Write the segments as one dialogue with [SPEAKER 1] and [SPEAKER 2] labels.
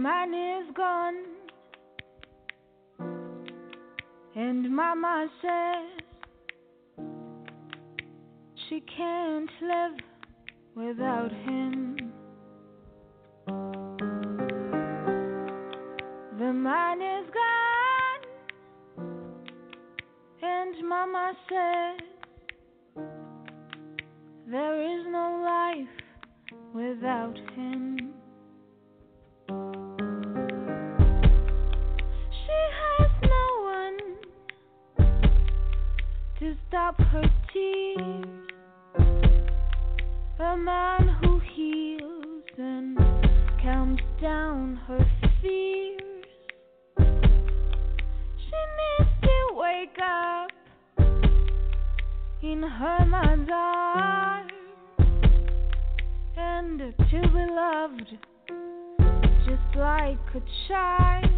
[SPEAKER 1] man is gone. And mama says she can't live without him. The man is gone, and mama says there is no life without him. stop her tears. A man who heals and calms down her fears. She needs to wake up in her mind's eye and to be loved just like a child.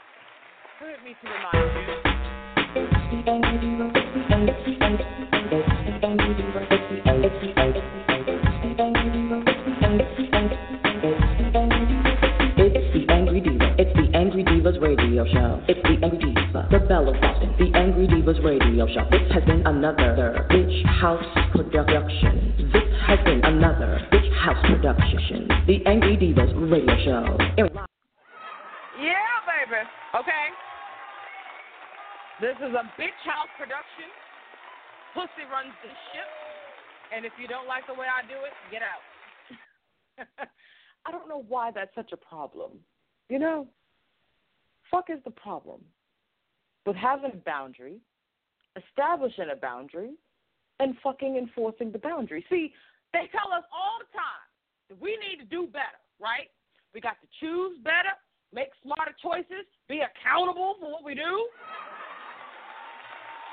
[SPEAKER 2] Permit me
[SPEAKER 3] to remind you. Angry Divas Radio Show. It's the Angry Diva, the Belle of Boston, the Angry Divas Radio Show. This has been another Bitch House production. This has been another Bitch House production. The Angry Divas Radio Show.
[SPEAKER 2] Yeah, baby. Okay. This is a Bitch House production. Pussy runs the ship. And if you don't like the way I do it, get out. I don't know why that's such a problem. You know, fuck is the problem with having a boundary, establishing a boundary, and fucking enforcing the boundary? See, they tell us all the time that we need to do better, right? We got to choose better, make smarter choices, be accountable for what we do.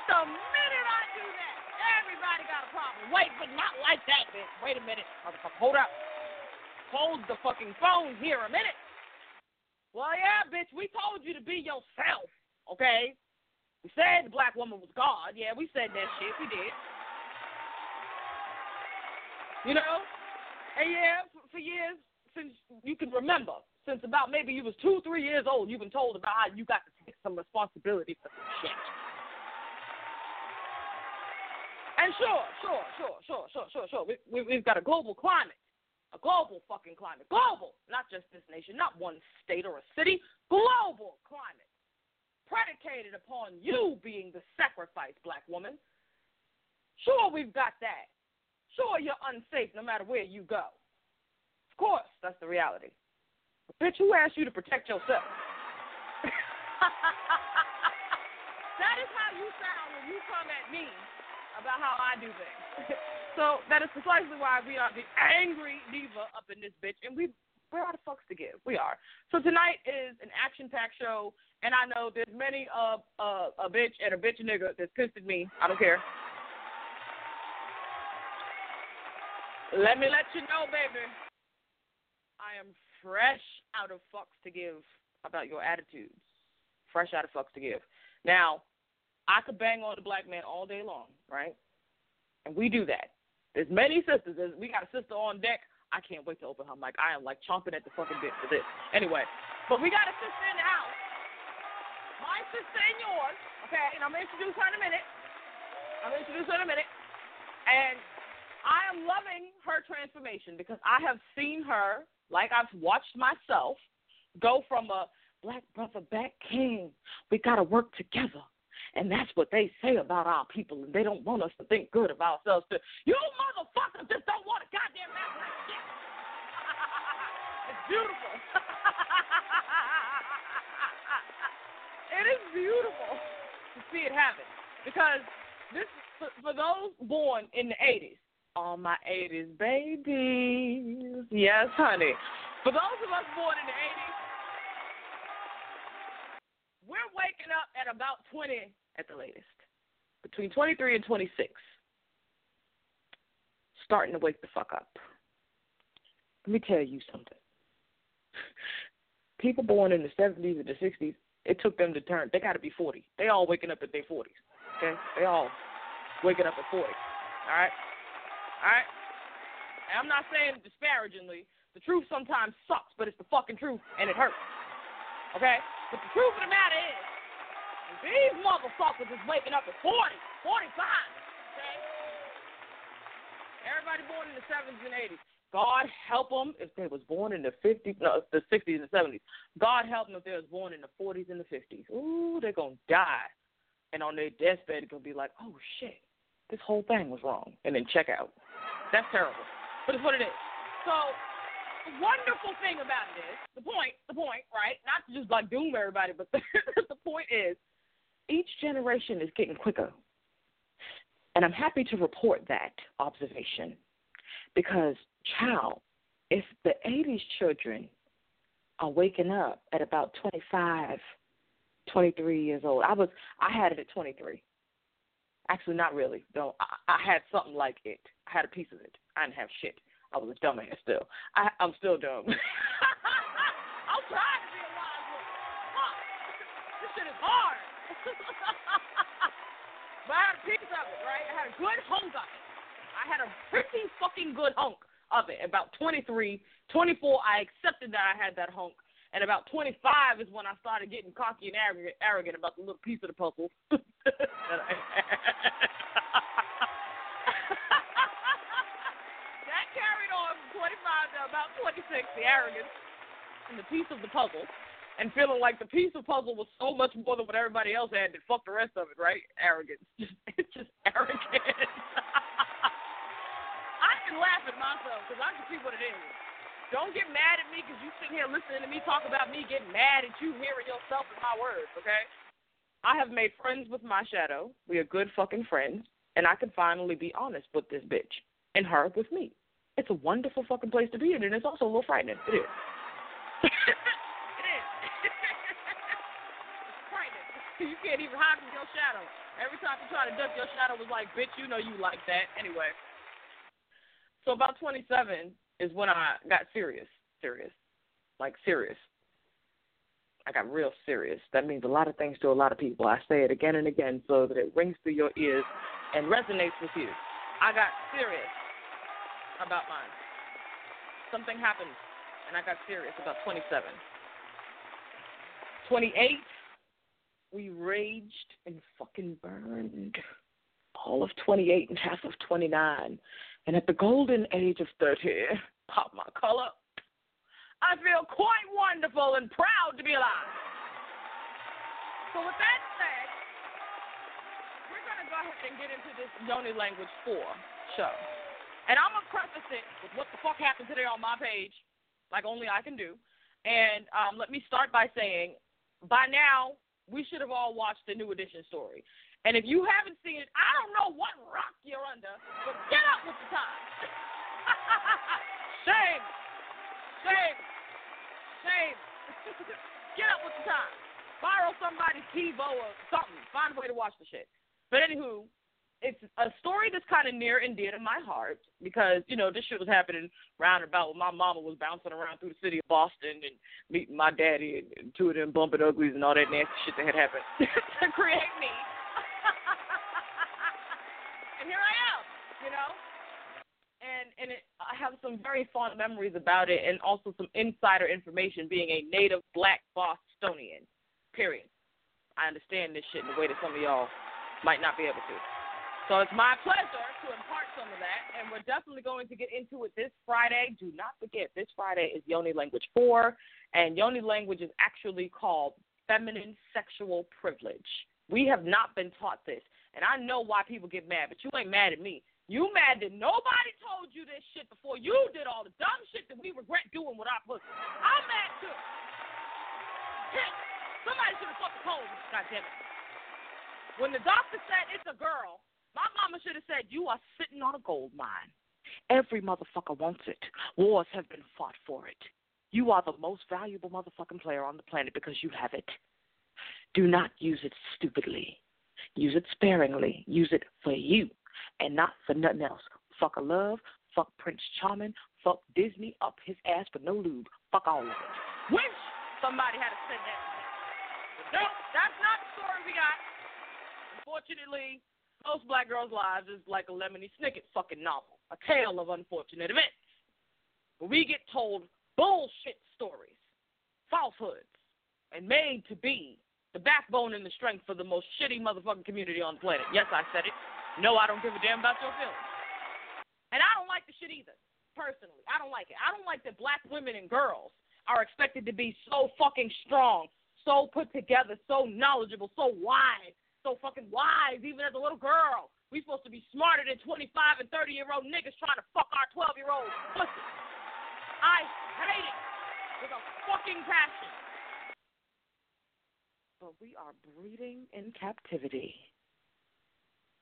[SPEAKER 2] The minute I do that, everybody got a problem. Wait, but not like that, bitch. Wait a minute, motherfucker. Hold up. Hold the fucking phone here a minute. Well, yeah, bitch, we told you to be yourself, okay? We said the black woman was God. Yeah, we said that shit. We did. You know? And yeah, for, years, since you can remember, since about maybe you was two, three years old, you've been told about how you got to take some responsibility for some shit. And sure, sure, sure, sure, sure, sure, sure. We, we, we've got a global climate. A global fucking climate. Global. Not just this nation, not one state or a city. Global climate. Predicated upon you being the sacrifice, black woman. Sure, we've got that. Sure, you're unsafe no matter where you go. Of course, that's the reality. But bitch, who asked you to protect yourself? that is how you sound when you come at me about how I do things. so that is precisely why we are the angry diva up in this bitch, and we we're out of fucks to give. We are. So tonight is an action-packed show, and I know there's many uh, a bitch and a bitch nigga that's pissed at me. I don't care. Let me let you know, baby. I am fresh out of fucks to give about your attitudes. Fresh out of fucks to give. Now, I could bang on the black man all day long, right? And we do that. There's many sisters. We got a sister on deck. I can't wait to open her mic. I am like chomping at the fucking bit for this. Anyway, but we got a sister in the house. My sister and yours, okay? And I'm going to introduce her in a minute. I'm going to introduce her in a minute. And I am loving her transformation because I have seen her, like I've watched myself, go from a black brother back king. We got to work together and that's what they say about our people, and they don't want us to think good of ourselves. To, you motherfuckers just don't want a goddamn map like shit. it's beautiful. it is beautiful to see it happen because this for, for those born in the 80s, all my 80s babies, yes, honey. For those of us born in the 80s, we're waking up at about 20 at the latest, between 23 and 26. Starting to wake the fuck up. Let me tell you something. People born in the 70s and the 60s, it took them to turn. They got to be 40. They all waking up at their 40s. Okay? They all waking up at 40. All right? All right? And I'm not saying disparagingly. The truth sometimes sucks, but it's the fucking truth, and it hurts. Okay? But the truth of the matter is, these motherfuckers is waking up at 40, 45. Okay? Everybody born in the 70s and 80s. God help them if they was born in the 50s, no, the 60s and 70s. God help them if they was born in the 40s and the 50s. Ooh, they're going to die. And on their deathbed, they're going to be like, oh, shit, this whole thing was wrong. And then check out. That's terrible. But it's what it is. So wonderful thing about it is the point, the point, right? Not to just like doom everybody, but the, the point is each generation is getting quicker. And I'm happy to report that observation because, child, if the 80s children are waking up at about 25, 23 years old, I was, I had it at 23. Actually, not really. Though I, I had something like it. I had a piece of it. I didn't have shit. I was a dumbass still. I, I'm still dumb. I'm trying to be a wise woman. Fuck. This shit is hard. but I had a piece of it, right? I had a good hunk of it. I had a pretty fucking good hunk of it. About 23, 24, I accepted that I had that hunk. And about 25 is when I started getting cocky and arrogant, arrogant about the little piece of the puzzle. that carried on from 25 to about 26, the arrogance and the piece of the puzzle and feeling like the piece of puzzle was so much more than what everybody else had that fuck the rest of it, right? Arrogance. it's just arrogance. I can laugh at myself because I can see what it is. Don't get mad at me because you sitting here listening to me talk about me getting mad at you hearing yourself in my words, okay? I have made friends with my shadow. We are good fucking friends. And I can finally be honest with this bitch and her with me. It's a wonderful fucking place to be in, and it's also a little frightening. It is. it. You can't even hide from your shadow. Every time you try to duck, your shadow was like, bitch, you know you like that. Anyway. So about 27 is when I got serious. Serious. Like serious. I got real serious. That means a lot of things to a lot of people. I say it again and again so that it rings through your ears and resonates with you. I got serious about mine. Something happened, and I got serious about 27. 28, we raged and fucking burned all of 28 and half of 29. And at the golden age of 30, pop my color, I feel quite wonderful and proud to be alive. So, with that said, we're going to go ahead and get into this Yoni Language 4 show. And I'm to preface it with what the fuck happened today on my page, like only I can do. And um, let me start by saying by now, we should have all watched the New Edition story. And if you haven't seen it, I don't know what rock you're under, but get up with the time. shame, shame, shame. get up with the time. Borrow somebody's TiVo or something. Find a way to watch the shit. But anywho, it's a story that's kind of near and dear to my heart because you know this shit was happening round about when my mama was bouncing around through the city of Boston and meeting my daddy and, and two of them bumping uglies and all that nasty shit that had happened to create me. and here I am, you know. And and it, I have some very fond memories about it, and also some insider information being a native black Bostonian. Period. I understand this shit in a way that some of y'all might not be able to. So it's my pleasure to impart some of that, and we're definitely going to get into it this Friday. Do not forget, this Friday is Yoni Language 4, and Yoni Language is actually called Feminine Sexual Privilege. We have not been taught this, and I know why people get mad, but you ain't mad at me. You mad that nobody told you this shit before you did all the dumb shit that we regret doing with our pussy. I'm mad too. Somebody should have fucking told me, God damn it. When the doctor said it's a girl, my mama should have said, You are sitting on a gold mine. Every motherfucker wants it. Wars have been fought for it. You are the most valuable motherfucking player on the planet because you have it. Do not use it stupidly. Use it sparingly. Use it for you and not for nothing else. Fuck a love. Fuck Prince Charming. Fuck Disney up his ass for no lube. Fuck all of it. Wish somebody had said that. No, that's not the story we got. Unfortunately, most black girls' lives is like a Lemony Snicket fucking novel, a tale of unfortunate events. We get told bullshit stories, falsehoods, and made to be the backbone and the strength for the most shitty motherfucking community on the planet. Yes, I said it. No, I don't give a damn about your feelings. And I don't like the shit either, personally. I don't like it. I don't like that black women and girls are expected to be so fucking strong, so put together, so knowledgeable, so wise, so fucking wise, even as a little girl. We supposed to be smarter than 25 and 30 year old niggas trying to fuck our 12 year old pussy. I hate it with a fucking passion. But we are breeding in captivity.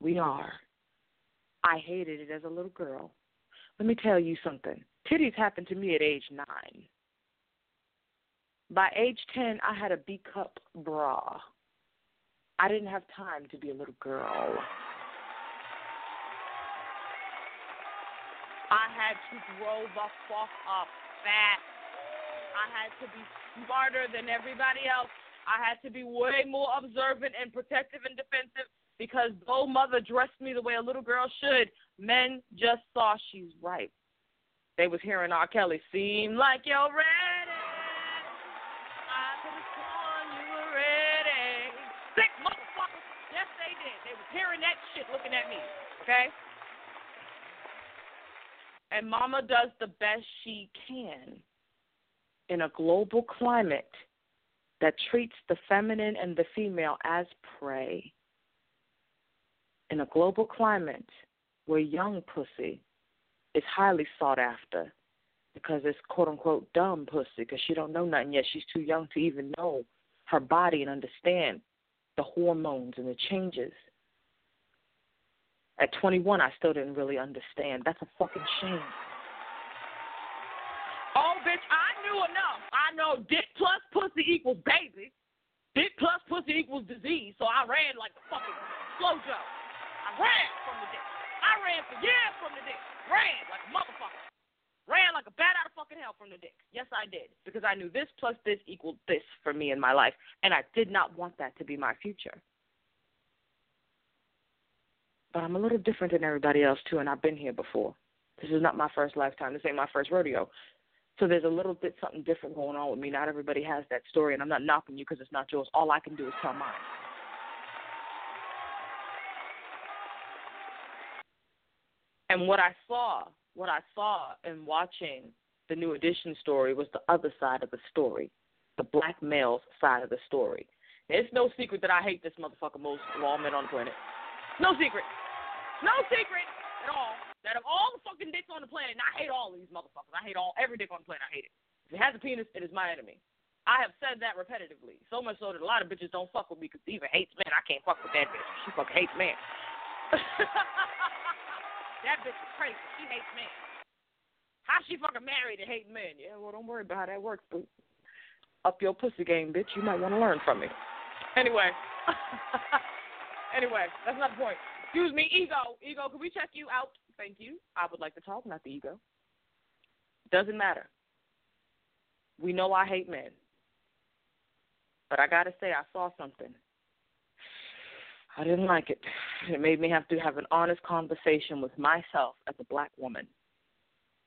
[SPEAKER 2] We are. I hated it as a little girl. Let me tell you something. Titties happened to me at age nine. By age 10, I had a B cup bra. I didn't have time to be a little girl. I had to grow the fuck up fast. I had to be smarter than everybody else. I had to be way more observant and protective and defensive because though mother dressed me the way a little girl should, men just saw she's right. They was hearing R. Kelly, seem like you're ready. Hearing that shit looking at me, okay? And mama does the best she can in a global climate that treats the feminine and the female as prey. In a global climate where young pussy is highly sought after because it's quote unquote dumb pussy because she don't know nothing yet. She's too young to even know her body and understand the hormones and the changes at 21, I still didn't really understand. That's a fucking shame. Oh, bitch, I knew enough. I know dick plus pussy equals baby. Dick plus pussy equals disease. So I ran like a fucking slow Joe. I ran from the dick. I ran for years from the dick. Ran like a motherfucker. Ran like a bat out of fucking hell from the dick. Yes, I did. Because I knew this plus this equaled this for me in my life. And I did not want that to be my future. But I'm a little different than everybody else, too, and I've been here before. This is not my first lifetime. This ain't my first rodeo. So there's a little bit something different going on with me. Not everybody has that story, and I'm not knocking you because it's not yours. All I can do is tell mine. And what I saw, what I saw in watching the New Edition story was the other side of the story, the black male's side of the story. It's no secret that I hate this motherfucker most of all men on the planet. No secret. No secret at all. That of all the fucking dicks on the planet, and I hate all these motherfuckers. I hate all every dick on the planet. I hate it. If it has a penis, it is my enemy. I have said that repetitively, so much so that a lot of bitches don't fuck with me because even hates men. I can't fuck with that bitch. She fucking hates men. that bitch is crazy. She hates men. How she fucking married and hate men? Yeah, well, don't worry about how that works, up your pussy game, bitch. You might want to learn from me. Anyway. anyway, that's not the point. Excuse me, ego. Ego, can we check you out? Thank you. I would like to talk, not the ego. Doesn't matter. We know I hate men. But I got to say, I saw something. I didn't like it. It made me have to have an honest conversation with myself as a black woman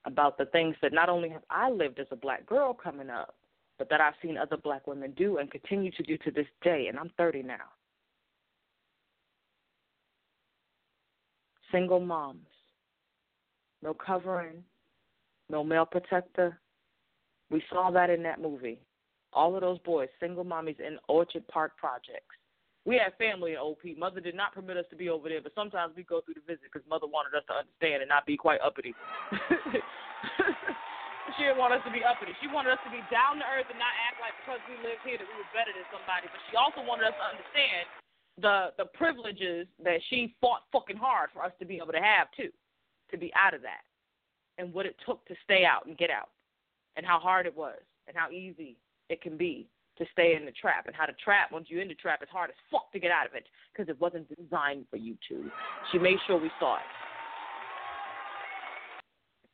[SPEAKER 2] about the things that not only have I lived as a black girl coming up, but that I've seen other black women do and continue to do to this day. And I'm 30 now. Single moms, no covering, no male protector. We saw that in that movie. All of those boys, single mommies in Orchard Park projects. We had family in OP. Mother did not permit us to be over there, but sometimes we go through the visit because mother wanted us to understand and not be quite uppity. she didn't want us to be uppity. She wanted us to be down to earth and not act like because we live here that we were better than somebody. But she also wanted us to understand the the privileges that she fought fucking hard for us to be able to have too, to be out of that, and what it took to stay out and get out, and how hard it was, and how easy it can be to stay in the trap, and how the trap once you're in the trap it's hard as fuck to get out of it because it wasn't designed for you to. She made sure we saw it.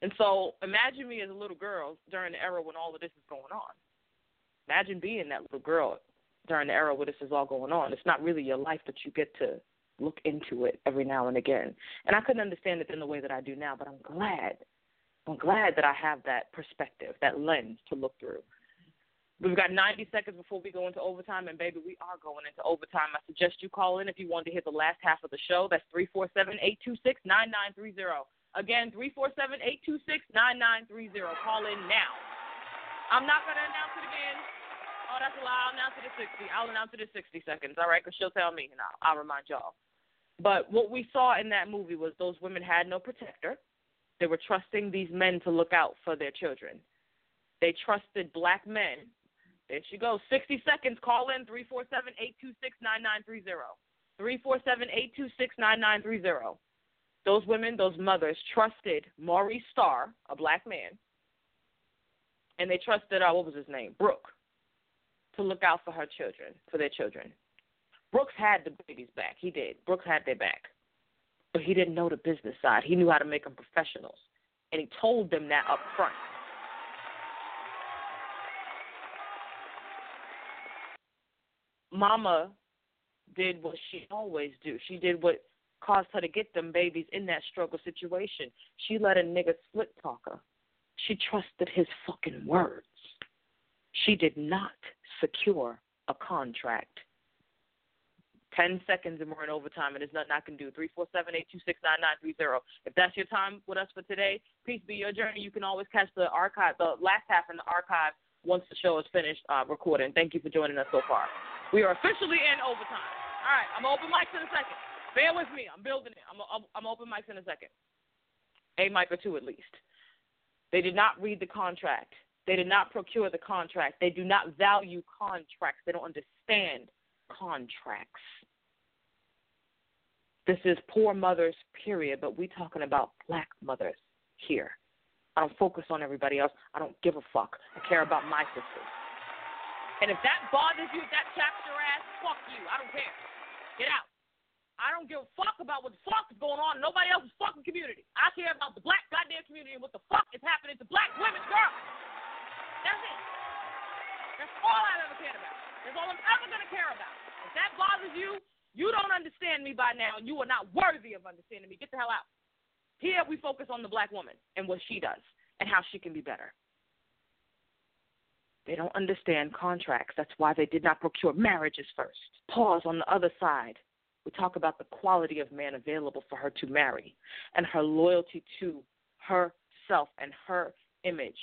[SPEAKER 2] And so imagine me as a little girl during the era when all of this is going on. Imagine being that little girl during the era where this is all going on. It's not really your life, but you get to look into it every now and again. And I couldn't understand it in the way that I do now, but I'm glad. I'm glad that I have that perspective, that lens to look through. We've got 90 seconds before we go into overtime, and baby, we are going into overtime. I suggest you call in if you want to hear the last half of the show. That's 347 826 9930. Again, 347 826 9930. Call in now. I'm not going to announce it again. Oh, that's a lie. I'll announce it at 60. I'll announce it at 60 seconds, all right? Because she'll tell me, and I'll, I'll remind y'all. But what we saw in that movie was those women had no protector. They were trusting these men to look out for their children. They trusted black men. There she goes. 60 seconds. Call in 347 826 9930. 347 826 9930. Those women, those mothers, trusted Maurice Starr, a black man, and they trusted, uh, what was his name? Brooke to look out for her children, for their children. Brooks had the babies back. He did. Brooks had their back. But he didn't know the business side. He knew how to make them professionals. And he told them that up front. Mama did what she always do. She did what caused her to get them babies in that struggle situation. She let a nigga split talk her. She trusted his fucking words. She did not secure a contract. 10 seconds and we're in overtime, and there's nothing I can do. 347 826 9930. If that's your time with us for today, peace be your journey. You can always catch the archive, the last half in the archive once the show is finished uh, recording. Thank you for joining us so far. We are officially in overtime. All right, I'm open mics in a second. Bear with me. I'm building it. I'm, I'm, I'm open mics in a second. A mic or two at least. They did not read the contract. They did not procure the contract. They do not value contracts. They don't understand contracts. This is poor mothers, period, but we're talking about black mothers here. I don't focus on everybody else. I don't give a fuck. I care about my sisters. And if that bothers you, if that chaps your ass, fuck you. I don't care. Get out. I don't give a fuck about what the fuck is going on in nobody else's fucking community. I care about the black goddamn community and what the fuck is happening to black women, girls. That's it. That's all I've ever cared about. That's all I'm ever gonna care about. If that bothers you, you don't understand me by now, and you are not worthy of understanding me. Get the hell out. Here we focus on the black woman and what she does and how she can be better. They don't understand contracts. That's why they did not procure marriages first. Pause on the other side. We talk about the quality of man available for her to marry and her loyalty to herself and her image.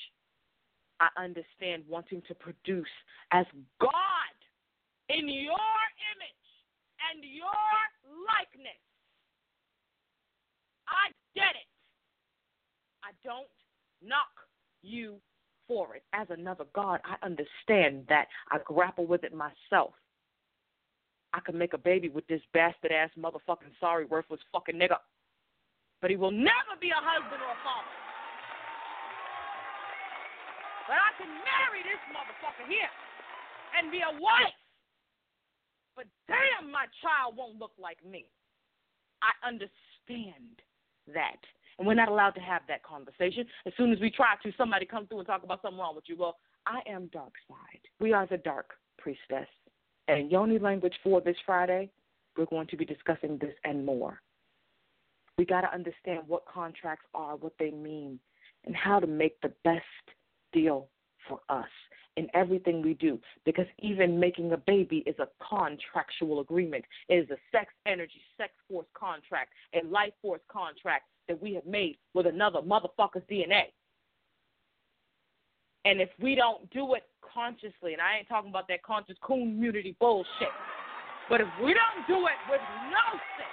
[SPEAKER 2] I understand wanting to produce as God in your image and your likeness. I get it. I don't knock you for it. As another God, I understand that. I grapple with it myself. I could make a baby with this bastard ass motherfucking sorry worthless fucking nigga. But he will never be a husband or a father. But I can marry this motherfucker here and be a wife. But damn, my child won't look like me. I understand that. And we're not allowed to have that conversation. As soon as we try to, somebody comes through and talk about something wrong with you. Well, I am dark side. We are the dark priestess. And Yoni language for this Friday, we're going to be discussing this and more. We got to understand what contracts are, what they mean, and how to make the best deal for us in everything we do. Because even making a baby is a contractual agreement. It is a sex energy, sex force contract, a life force contract that we have made with another motherfucker's DNA. And if we don't do it consciously, and I ain't talking about that conscious community bullshit, but if we don't do it with no gnosis,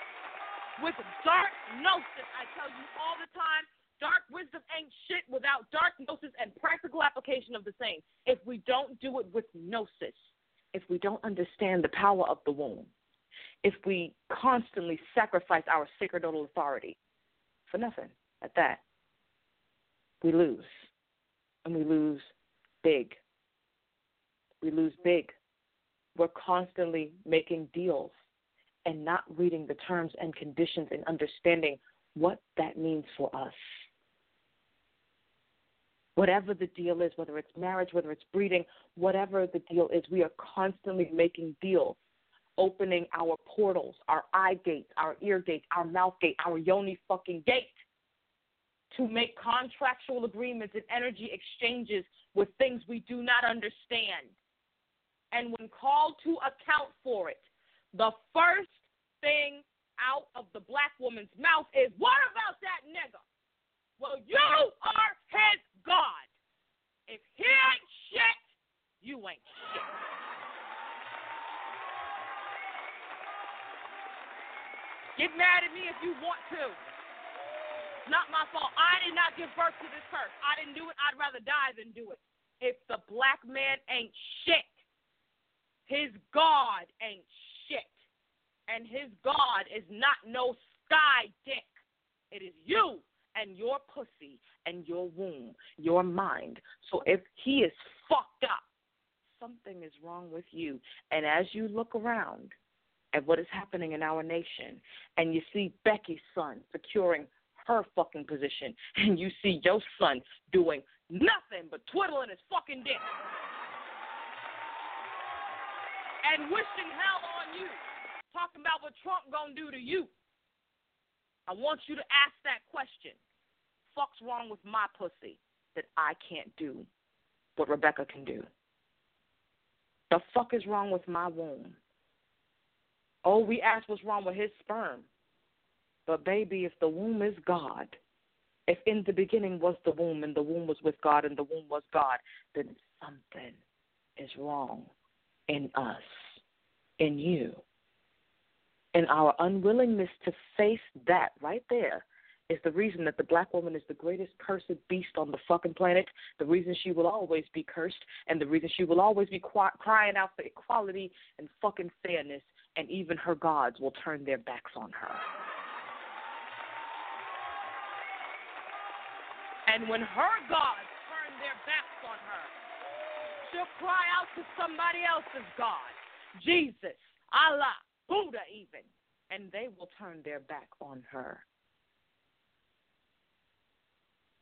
[SPEAKER 2] with dark gnosis, I tell you all the time, dark wisdom ain't shit without dark gnosis and practical application of the same. If we don't do it with gnosis, if we don't understand the power of the womb, if we constantly sacrifice our sacerdotal authority for nothing at that, we lose and we lose big. We lose big. We're constantly making deals and not reading the terms and conditions and understanding what that means for us. Whatever the deal is, whether it's marriage, whether it's breeding, whatever the deal is, we are constantly making deals, opening our portals, our eye gates, our ear gates, our mouth gate, our yoni fucking gate to make contractual agreements and energy exchanges with things we do not understand. And when called to account for it, the first thing out of the black woman's mouth is, What about that nigga? Well, you are his God. If he ain't shit, you ain't shit. Get mad at me if you want to not my fault. I did not give birth to this curse. I didn't do it. I'd rather die than do it. If the black man ain't shit, his God ain't shit. And his God is not no sky dick. It is you and your pussy and your womb, your mind. So if he is fucked up, something is wrong with you. And as you look around at what is happening in our nation and you see Becky's son securing her fucking position, and you see your son doing nothing but twiddling his fucking dick and wishing hell on you, talking about what Trump gonna do to you. I want you to ask that question. Fuck's wrong with my pussy that I can't do what Rebecca can do? The fuck is wrong with my womb? Oh, we asked what's wrong with his sperm. But, baby, if the womb is God, if in the beginning was the womb and the womb was with God and the womb was God, then something is wrong in us, in you. And our unwillingness to face that right there is the reason that the black woman is the greatest cursed beast on the fucking planet, the reason she will always be cursed, and the reason she will always be crying out for equality and fucking fairness, and even her gods will turn their backs on her. And when her gods turn their backs on her, she'll cry out to somebody else's God Jesus, Allah, Buddha even, and they will turn their back on her.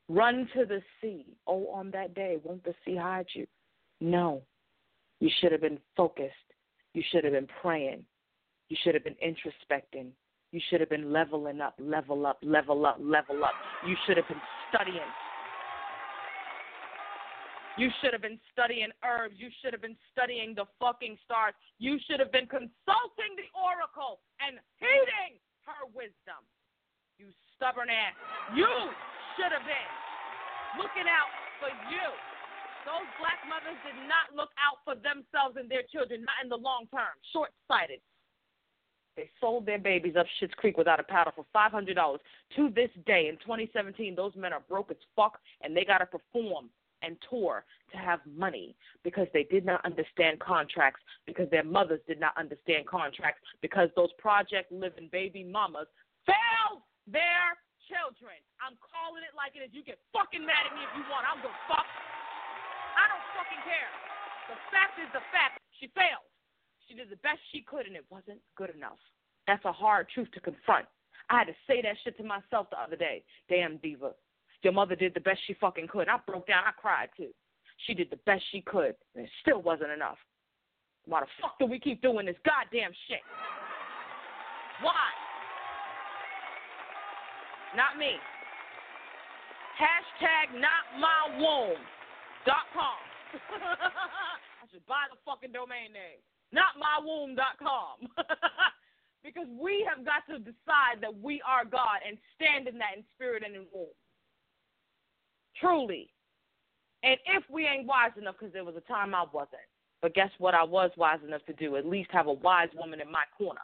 [SPEAKER 2] Run to the sea. Oh, on that day, won't the sea hide you? No. You should have been focused. You should have been praying. You should have been introspecting. You should have been leveling up, level up, level up, level up. You should have been studying. You should have been studying herbs. You should have been studying the fucking stars. You should have been consulting the oracle and heeding her wisdom. You stubborn ass. You should have been looking out for you. Those black mothers did not look out for themselves and their children, not in the long term. Short sighted. They sold their babies up Schitt's Creek without a paddle for five hundred dollars. To this day, in 2017, those men are broke as fuck, and they got to perform and tour to have money because they did not understand contracts, because their mothers did not understand contracts, because those project living baby mamas failed their children. I'm calling it like it is. You get fucking mad at me if you want. I'm gonna fuck. I don't fucking care. The fact is the fact. She failed. She did the best she could, and it wasn't good enough. That's a hard truth to confront. I had to say that shit to myself the other day. Damn, Diva. Your mother did the best she fucking could. I broke down. I cried, too. She did the best she could, and it still wasn't enough. Why the fuck do we keep doing this goddamn shit? Why? Not me. Hashtag not my womb. Dot com. I should buy the fucking domain name notmywomb.com. because we have got to decide that we are God and stand in that in spirit and in womb. Truly. And if we ain't wise enough, because there was a time I wasn't, but guess what I was wise enough to do? At least have a wise woman in my corner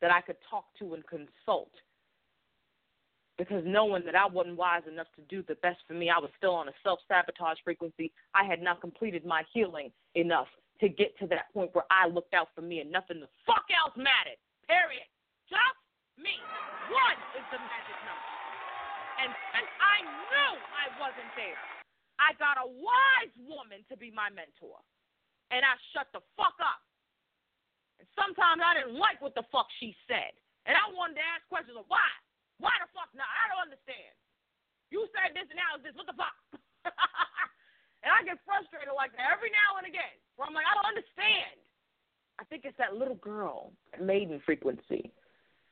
[SPEAKER 2] that I could talk to and consult. Because knowing that I wasn't wise enough to do the best for me, I was still on a self sabotage frequency. I had not completed my healing enough to get to that point where I looked out for me and nothing the fuck else mattered. Period. Just me. One is the magic number. And since I knew I wasn't there, I got a wise woman to be my mentor. And I shut the fuck up. And sometimes I didn't like what the fuck she said. And I wanted to ask questions of why? Why the fuck not? I don't understand. You said this and now is this. What the fuck? And I get frustrated like that every now and again. Where I'm like, I don't understand. I think it's that little girl, maiden frequency.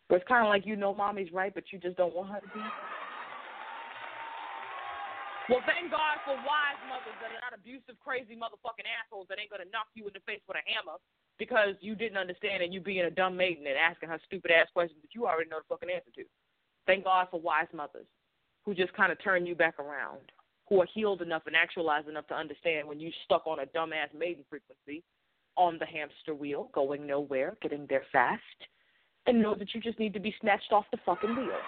[SPEAKER 2] Where it's kind of like you know mommy's right, but you just don't want her to be. Well, thank God for wise mothers that are not abusive, crazy motherfucking assholes that ain't gonna knock you in the face with a hammer because you didn't understand and you being a dumb maiden and asking her stupid ass questions that you already know the fucking answer to. Thank God for wise mothers who just kind of turn you back around who are healed enough and actualized enough to understand when you stuck on a dumbass maiden frequency on the hamster wheel, going nowhere, getting there fast, and know that you just need to be snatched off the fucking wheel.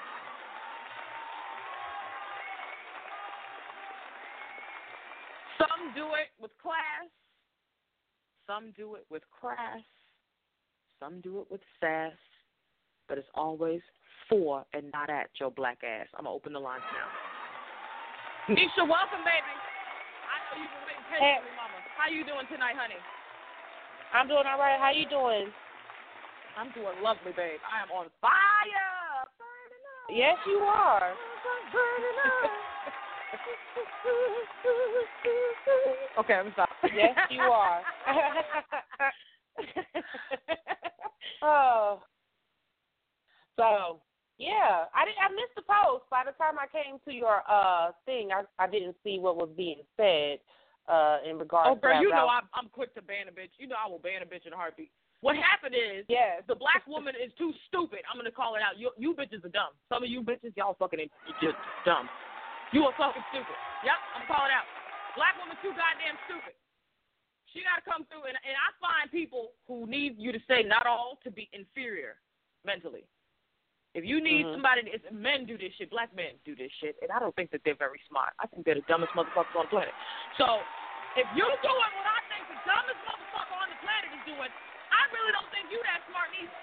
[SPEAKER 2] It with class, some do it with crass, some do it with sass, but it's always for and not at your black ass. I'm going to open the lines now. Nisha, welcome, baby. I know you've been waiting patiently, hey. Mama. How you doing tonight, honey?
[SPEAKER 4] I'm doing all right. How you doing?
[SPEAKER 2] I'm doing lovely, babe. I am on fire.
[SPEAKER 4] Yes, you are.
[SPEAKER 2] okay, I'm sorry.
[SPEAKER 4] yes, you are. oh. So, yeah, I did. I missed the post. By the time I came to your uh thing, I I didn't see what was being said uh in regards.
[SPEAKER 2] To Oh, girl, you know I'm I'm quick to ban a bitch. You know I will ban a bitch in a heartbeat. What happened is,
[SPEAKER 4] yes.
[SPEAKER 2] the black woman is too stupid. I'm gonna call it out. You you bitches are dumb. Some of you bitches, y'all fucking just dumb. You are fucking stupid. Yep, I'm calling out. Black woman too goddamn stupid. She gotta come through, and and I find people who need you to say not all to be inferior mentally. If you need mm-hmm. somebody, it's, men do this shit. Black men do this shit, and I don't think that they're very smart. I think they're the dumbest motherfuckers on the planet. So, if you're doing what I think the dumbest motherfucker on the planet is doing, I really don't think you that smart either.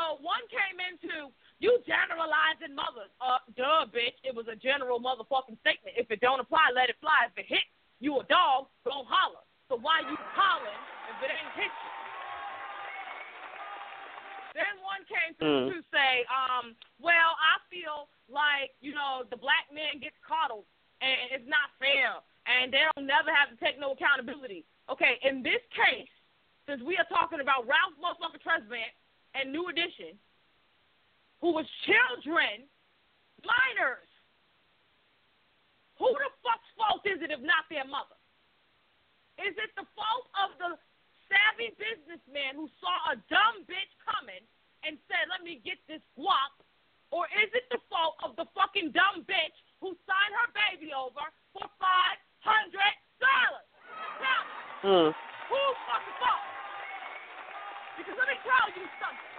[SPEAKER 2] So one came into you generalizing mothers. Uh, duh, bitch. It was a general motherfucking statement. If it don't apply, let it fly. If it hit you a dog, go holler. So why you hollering if it ain't hit you? Then to,
[SPEAKER 4] Mm.
[SPEAKER 2] to say, um, well, I feel like you know the black man gets coddled and it's not fair, and they don't never have to take no accountability. Okay, in this case, since we are talking about Ralph motherfucker Tresvant and New Edition, who was children, minors, who the fuck's fault is it if not their mother? Is it the fault of the savvy businessman who saw a dumb bitch coming and said, let me get this guap? Or is it the fault of the fucking dumb bitch who signed her baby over for $500? Now,
[SPEAKER 4] Mm.
[SPEAKER 2] who's fucking fault? Because let me tell you something.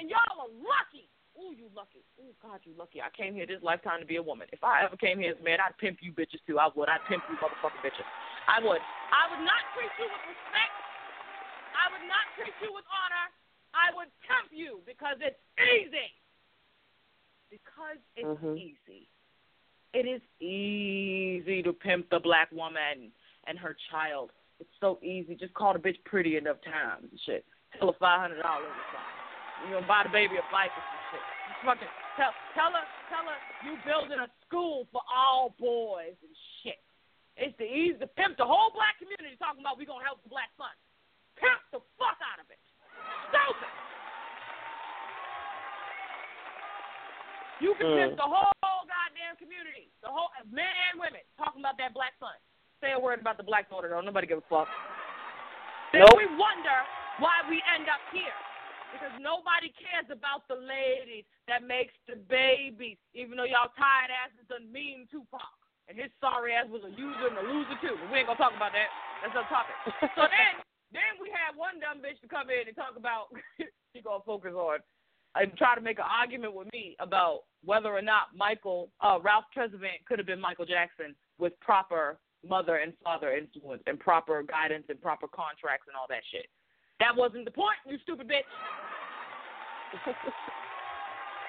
[SPEAKER 2] And y'all are lucky. Ooh, you lucky. Ooh, God, you lucky. I came here this lifetime to be a woman. If I ever came here as a man, I'd pimp you bitches too. I would. I'd pimp you motherfucking bitches. I would. I would not treat you with respect. I would not treat you with honor. I would pimp you because it's easy. Because it's
[SPEAKER 4] Mhm.
[SPEAKER 2] easy. It is easy to pimp the black woman and her child. It's so easy. Just call the bitch pretty enough times and shit. Tell her five hundred dollars or something. You know, buy the baby a bike or some Just fucking tell tell her tell her you building a school for all boys and shit. It's the easy to pimp the whole black community talking about we gonna help the black son. Pimp the fuck out of it. Stupid. You can
[SPEAKER 4] Mm.
[SPEAKER 2] pimp the whole goddamn community, the whole men and women talking about that black son. Say a word about the black daughter though. Nobody give a fuck. Then
[SPEAKER 4] Nope.
[SPEAKER 2] we wonder why we end up here. Because nobody cares about the ladies that makes the babies, even though y'all tired asses done mean Tupac. And his sorry ass was a user and a loser too. But we ain't gonna talk about that. That's a topic. So then then we had one dumb bitch to come in and talk about she gonna focus on and try to make an argument with me about whether or not Michael uh Ralph Tresvant could have been Michael Jackson with proper mother and father influence and proper guidance and proper contracts and all that shit. That wasn't the point, you stupid bitch.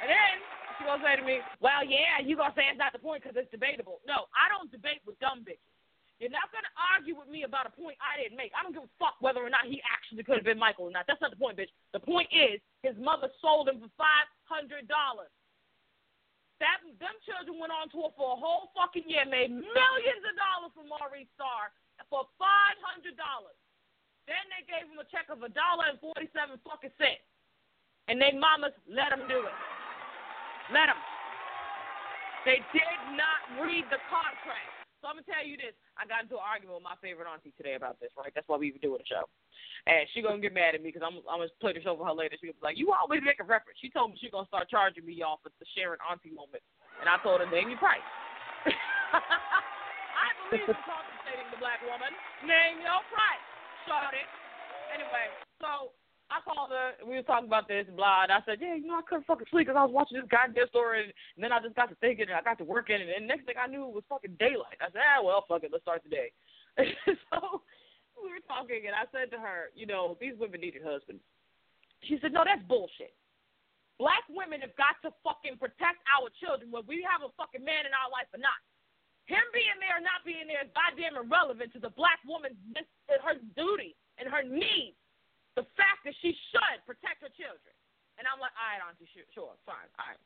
[SPEAKER 2] and then she gonna say to me, "Well, yeah, you gonna say it's not the point because it's debatable." No, I don't debate with dumb bitches. You're not gonna argue with me about a point I didn't make. I don't give a fuck whether or not he actually could have been Michael or not. That's not the point, bitch. The point is his mother sold him for five hundred dollars. That them children went on tour for a whole fucking year, made millions of dollars from Maurice Starr for five hundred dollars. Then they gave him a check of a dollar and forty seven fucking cents, and they mamas let him do it. Let him. They did not read the contract. So I'm gonna tell you this. I got into an argument with my favorite auntie today about this, right? That's why we even doing the show. And she gonna get mad at me because I'm I'm gonna play the show for her later. She gonna be like, "You always make a reference." She told me she gonna start charging me y'all for the sharing auntie moment, and I told her name your price. I believe in compensating the black woman. Name your price. It. Anyway, so I called her. We were talking about this, blah. And I said, yeah, you know, I couldn't fucking sleep because I was watching this goddamn story, and, then I just got to thinking, and I got to working, and, and next thing I knew, it was fucking daylight. I said, ah, well, fuck it, let's start the day. so we were talking, and I said to her, you know, these women needed husbands. She said, no, that's bullshit. Black women have got to fucking protect our children, whether we have a fucking man in our life or not. Him being there or not being there is goddamn irrelevant to the black woman's her duty and her need. The fact that she should protect her children. And I'm like, all right, Auntie, sure, sure fine. All right.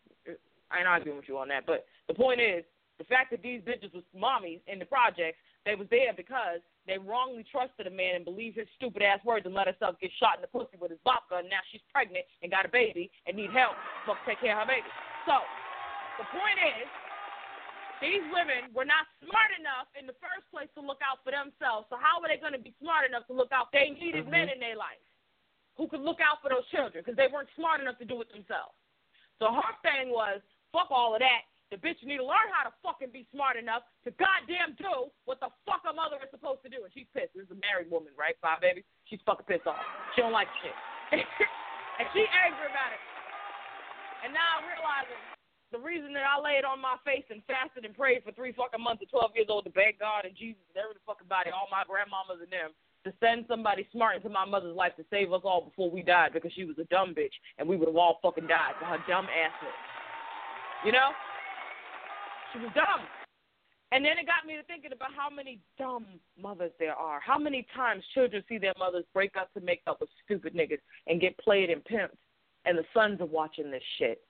[SPEAKER 2] I ain't arguing with you on that. But the point is, the fact that these bitches was mommies in the projects, they was there because they wrongly trusted a man and believed his stupid ass words and let herself get shot in the pussy with his bop gun. Now she's pregnant and got a baby and need help to take care of her baby. So the point is, these women were not smart enough in the first place to look out for themselves. So how were they going to be smart enough to look out? They needed
[SPEAKER 4] Mhm.
[SPEAKER 2] men in their life who could look out for those children because they weren't smart enough to do it themselves. So her thing was, fuck all of that. The bitch need to learn how to fucking be smart enough to goddamn do what the fuck a mother is supposed to do. And she's pissed. This is a married woman, right? Five babies. She's fucking pissed off. She don't like shit. and she angry about it. And now I'm realizing the reason that I laid on my face and fasted and prayed for three fucking months at 12 years old to beg God and Jesus and every fucking body, all my grandmamas and them, to send somebody smart into my mother's life to save us all before we died because she was a dumb bitch and we would have all fucking died for her dumb assness. You know? She was dumb. And then it got me to thinking about how many dumb mothers there are. How many times children see their mothers break up to make up with stupid niggas and get played and pimped and the sons are watching this shit.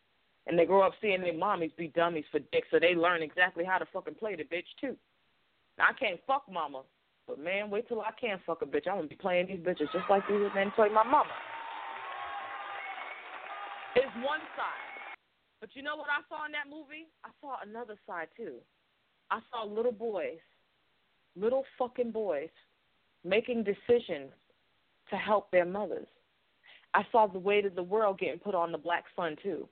[SPEAKER 2] And they grow up seeing their mommies be dummies for dick, so they learn exactly how to fucking play the bitch too. Now, I can't fuck mama, but man, wait till I can fuck a bitch. I'm gonna be playing these bitches just like these men play my mama. It's one side. But you know what I saw in that movie? I saw another side too. I saw little boys, little fucking boys, making decisions to help their mothers. I saw the weight of the world getting put on the black son too.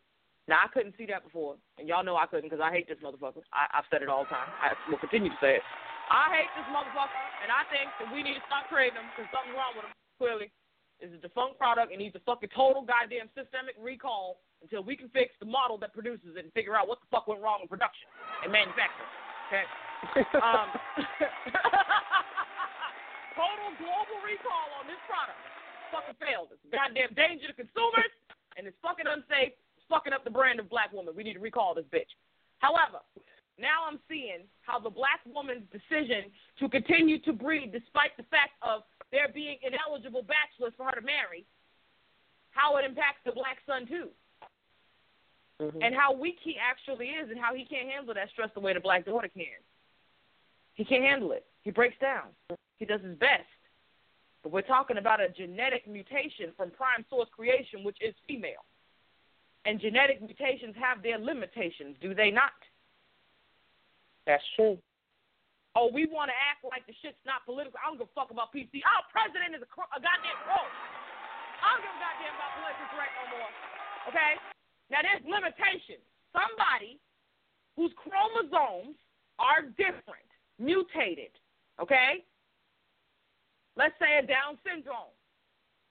[SPEAKER 2] Now I couldn't see that before, and y'all know I couldn't because I hate this motherfucker. I, I've said it all the time. I will continue to say it. I hate this motherfucker, and I think that we need to stop creating him because something's wrong with him. Clearly, it's a defunct product and needs a fucking total goddamn systemic recall until we can fix the model that produces it and figure out what the fuck went wrong in production and manufacturing. Okay. um, total global recall on this product. Fucking failed. It's a goddamn danger to consumers, and it's fucking unsafe. Fucking up the brand of black woman. We need to recall this bitch. However, now I'm seeing how the black woman's decision to continue to breed, despite the fact of there being ineligible bachelors for her to marry, how it impacts the black son too. Mm-hmm. And how weak he actually is, and how he can't handle that stress the way the black daughter can. He can't handle it. He breaks down. He does his best. But we're talking about a genetic mutation from prime source creation, which is female. And genetic mutations have their limitations, do they not?
[SPEAKER 4] That's true.
[SPEAKER 2] Oh, we want to act like the shit's not political. I don't give a fuck about PC. Our president is a, a goddamn crook. I don't give a goddamn about political correct no more. Okay? Now, there's limitations. Somebody whose chromosomes are different, mutated, okay? Let's say a Down syndrome.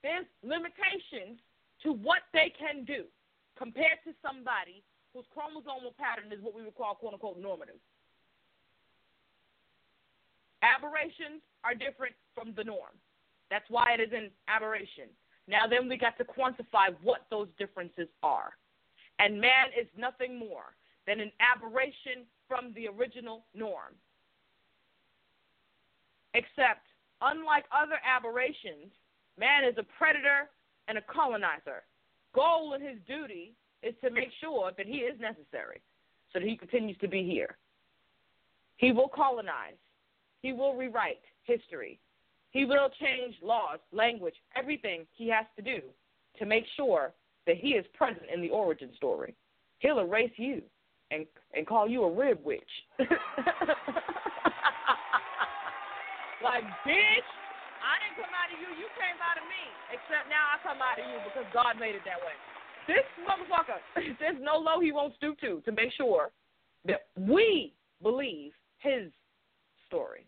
[SPEAKER 2] There's limitations to what they can do compared to somebody whose chromosomal pattern is what we would call quote unquote normative. Aberrations are different from the norm. That's why it is an aberration. Now, then we got to quantify what those differences are. And man is nothing more than an aberration from the original norm. Except, unlike other aberrations, man is a predator and a colonizer. Goal and his duty is to make sure that he is necessary so that he continues to be here. He will colonize. He will rewrite history. He will change laws, language, everything he has to do to make sure that he is present in the origin story. He'll erase you and and call you a rib witch. like, bitch, I didn't come out of you, you came out of me. Except now I come out of you because God made it that way. This motherfucker, there's no low he won't stoop to to make sure that we believe his story.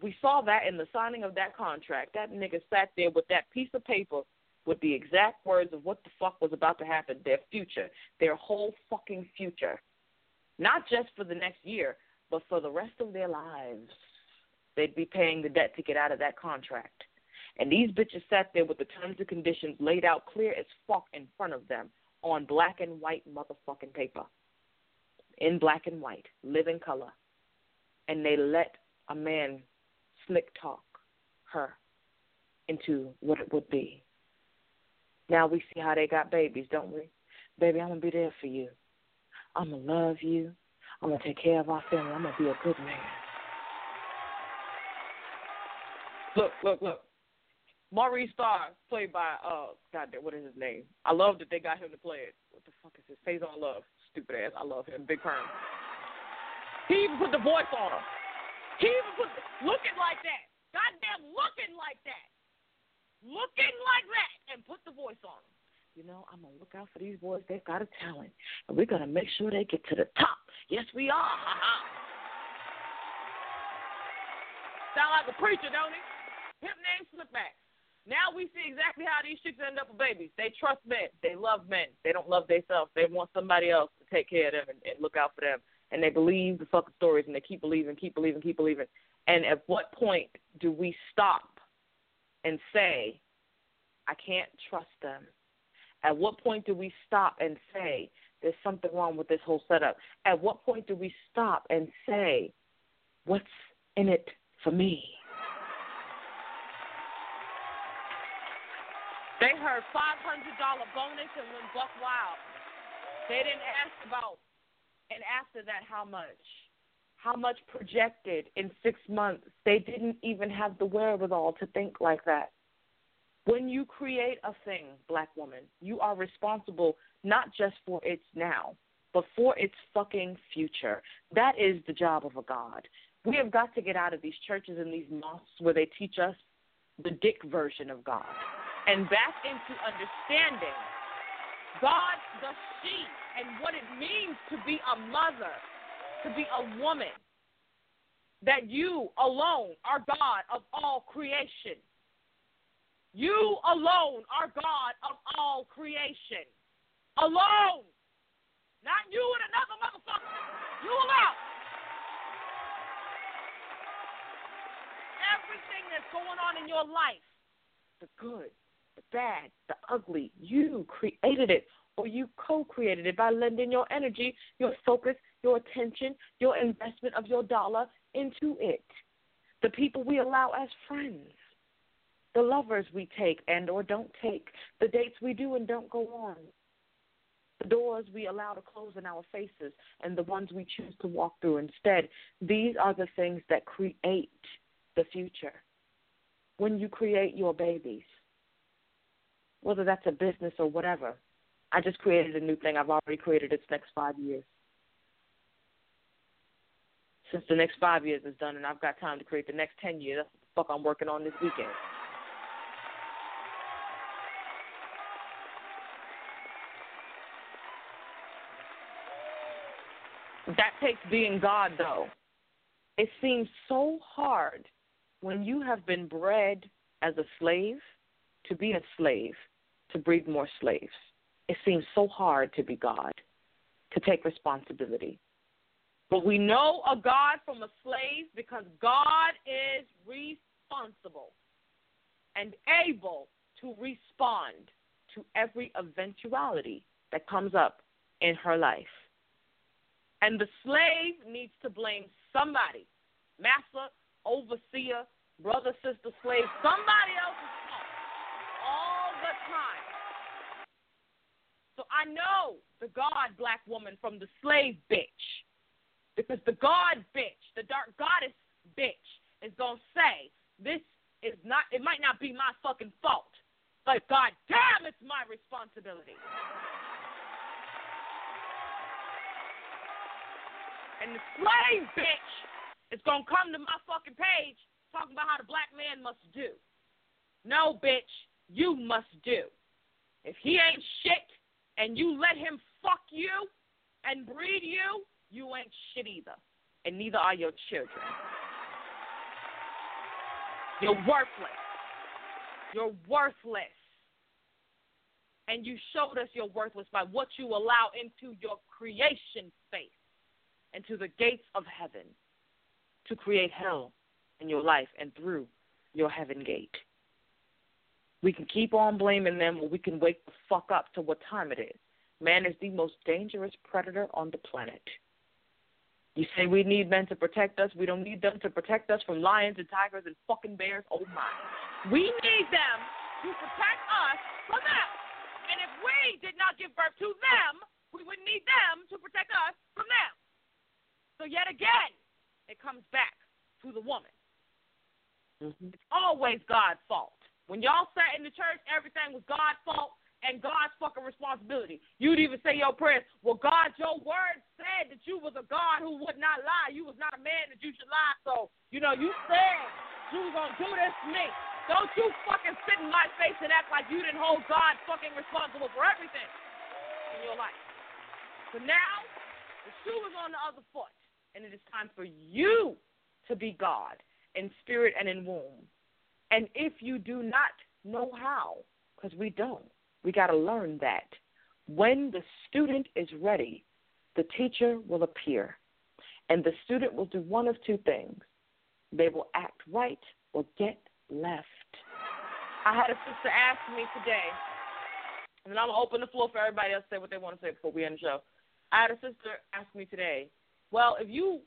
[SPEAKER 2] We saw that in the signing of that contract. That nigga sat there with that piece of paper with the exact words of what the fuck was about to happen, their future, their whole fucking future. Not just for the next year, but for the rest of their lives. They'd be paying the debt to get out of that contract. And these bitches sat there with the terms and conditions laid out clear as fuck in front of them on black and white motherfucking paper. In black and white, living color. And they let a man slick talk her into what it would be. Now we see how they got babies, don't we? Baby, I'm gonna be there for you. I'm gonna love you. I'm gonna take care of our family. I'm gonna be a good man. Look, look, look. Maurice Starr, played by uh, God, what is his name? I love that they got him to play it. What the fuck is his? Faizon Love, stupid ass. I love him, Big Perm. He even put the voice on him. He even put the, looking like that. Goddamn, looking like that. Looking like that, and put the voice on him. You know, I'm gonna look out for these boys. They've got a talent, and we're gonna make sure they get to the top. Yes, we are. Sound like a preacher, don't he? Hip name Slickback. Now we see exactly how these chicks end up with babies. They trust men. They love men. They don't love themselves. They want somebody else to take care of them and, and look out for them and they believe the fucking stories and they keep believing, keep believing, keep believing. And at what point do we stop and say, I can't trust them? At what point do we stop and say, there's something wrong with this whole setup? At what point do we stop and say, what's in it for me? They heard five hundred dollar bonus and went buck wild. They didn't ask about, and after that, how much? How much projected in six months? They didn't even have the wherewithal to think like that. When you create a thing, black woman, you are responsible not just for its now, but for its fucking future. That is the job of a God. We have got to get out of these churches and these mosques where they teach us the dick version of God and back into understanding God the she and what it means to be a mother, to be a woman. That you alone are God of all creation. You alone are God of all creation. Alone. Not you and another motherfucker. You alone. Everything that's going on in your life, the good, the bad, the ugly, you created it or you co created it by lending your energy, your focus, your attention, your investment of your dollar into it. The people we allow as friends, the lovers we take and or don't take, the dates we do and don't go on, the doors we allow to close in our faces and the ones we choose to walk through instead. These are the things that create the future. When you create your babies, whether that's a business or whatever, I just created a new thing. I've already created its next five years. Since the next five years is done and I've got time to create the next ten years, that's what the fuck I'm working on this weekend. That takes being God, though. It seems so hard when you have been bred as a slave to be a slave, to breed more slaves it seems so hard to be God, to take responsibility. But we know a God from a slave because God is responsible and able to respond to every eventuality that comes up in her life. And the slave needs to blame somebody master, overseer, brother, sister, slave, somebody else's fault all the time. So I know the God black woman from the slave bitch. Because the God bitch, the dark goddess bitch, is going to say, this is not, it might not be my fucking fault, but God damn, it's my responsibility. And the slave bitch is going to come to my fucking page talking about how the black man must do. No, bitch, you must do. If he ain't shit, and you let him fuck you and breed you, you ain't shit either. And neither are your children. You're worthless. You're worthless. And you showed us you're worthless by what you allow into your creation space, into the gates of heaven, to create hell in your life and through your heaven gate. We can keep on blaming them or we can wake the fuck up to what time it is. Man is the most dangerous predator on the planet. You say we need men to protect us. We don't need them to protect us from lions and tigers and fucking bears. Oh my. We need them to protect us from them. And if we did not give birth to them, we would need them to protect us from them. So yet again, it comes back to the woman. Mm-hmm. It's always God's fault. When y'all sat in the church, everything was God's fault and God's fucking responsibility. You'd even say your prayers, well, God, your word said that you was a God who would not lie. You was not a man that you should lie. So, you know, you said you was to do this to me. Don't you fucking sit in my face and act like you didn't hold God fucking responsible for everything in your life. So now, the shoe is on the other foot, and it is time for you to be God in spirit and in womb. And if you do not know how, because we don't, we got to learn that. When the student is ready, the teacher will appear. And the student will do one of two things they will act right or get left. I had a sister ask me today, and then I'm going to open the floor for everybody else to say what they want to say before we end the show. I had a sister ask me today, well, if you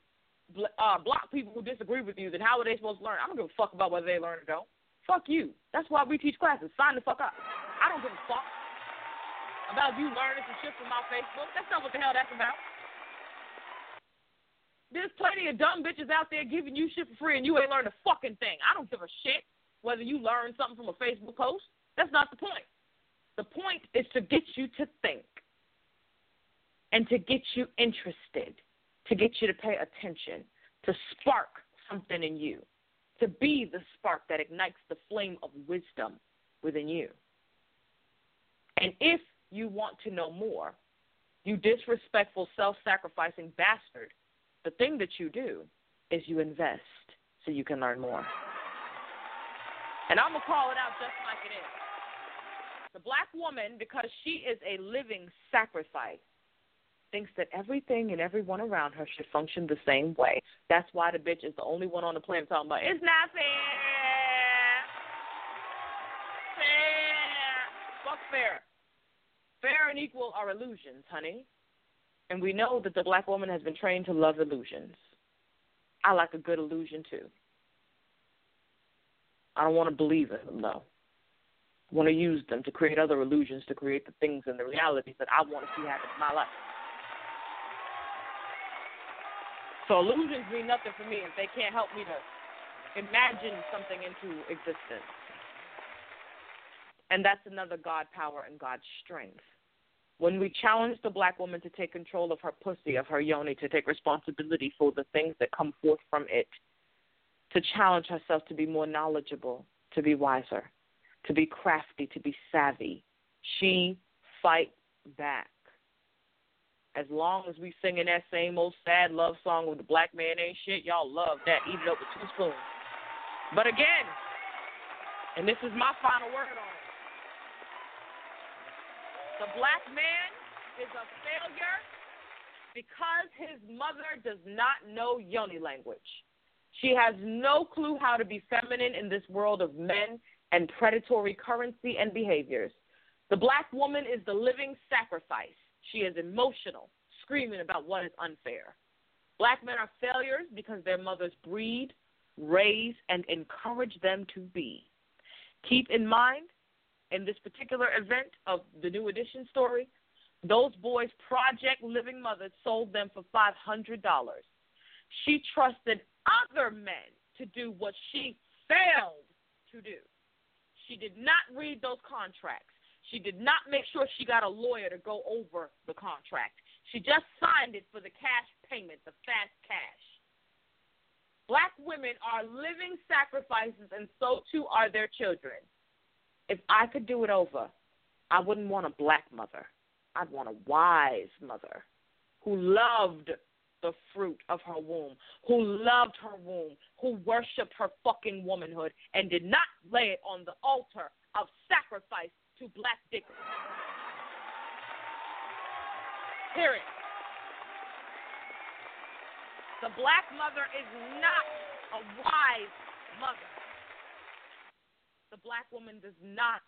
[SPEAKER 2] uh, block people who disagree with you, then how are they supposed to learn? I don't give a fuck about whether they learn or don't. Fuck you. That's why we teach classes. Sign the fuck up. I don't give a fuck about you learning some shit from my Facebook. That's not what the hell that's about. There's plenty of dumb bitches out there giving you shit for free and you ain't learned a fucking thing. I don't give a shit whether you learn something from a Facebook post. That's not the point. The point is to get you to think and to get you interested, to get you to pay attention, to spark something in you, to be the spark that ignites the flame of wisdom within you. And if you want to know more, you disrespectful, self sacrificing bastard, the thing that you do is you invest so you can learn more. And I'm going to call it out just like it is. The black woman, because she is a living sacrifice, thinks that everything and everyone around her should function the same way. That's why the bitch is the only one on the planet talking about it's not fair. Fair. Fuck fair. Fair and equal are illusions, honey. And we know that the black woman has been trained to love illusions. I like a good illusion too. I don't want to believe in them though. I want to use them to create other illusions to create the things and the realities that I want to see happen in my life. So illusions mean nothing for me if they can't help me to imagine something into existence. And that's another God power and God's strength. When we challenge the black woman to take control of her pussy, of her yoni, to take responsibility for the things that come forth from it, to challenge herself to be more knowledgeable, to be wiser, to be crafty, to be savvy. She fight back. As long as we singing that same old sad love song with the black man ain't shit, y'all love that. Eat it up with two spoons. But again, and this is my final word on it. The black man is a failure because his mother does not know yoni language. She has no clue how to be feminine in this world of men and predatory currency and behaviors. The black woman is the living sacrifice. She is emotional, screaming about what is unfair. Black men are failures because their mothers breed, raise, and encourage them to be. Keep in mind, in this particular event of the New Edition story, those boys' Project Living Mother sold them for $500. She trusted other men to do what she failed to do. She did not read those contracts. She did not make sure she got a lawyer to go over the contract. She just signed it for the cash payment, the fast cash. Black women are living sacrifices, and so too are their children. If I could do it over, I wouldn't want a black mother. I'd want a wise mother who loved the fruit of her womb, who loved her womb, who worshiped her fucking womanhood, and did not lay it on the altar of sacrifice to black dickers. Period. The black mother is not a wise mother. The black woman does not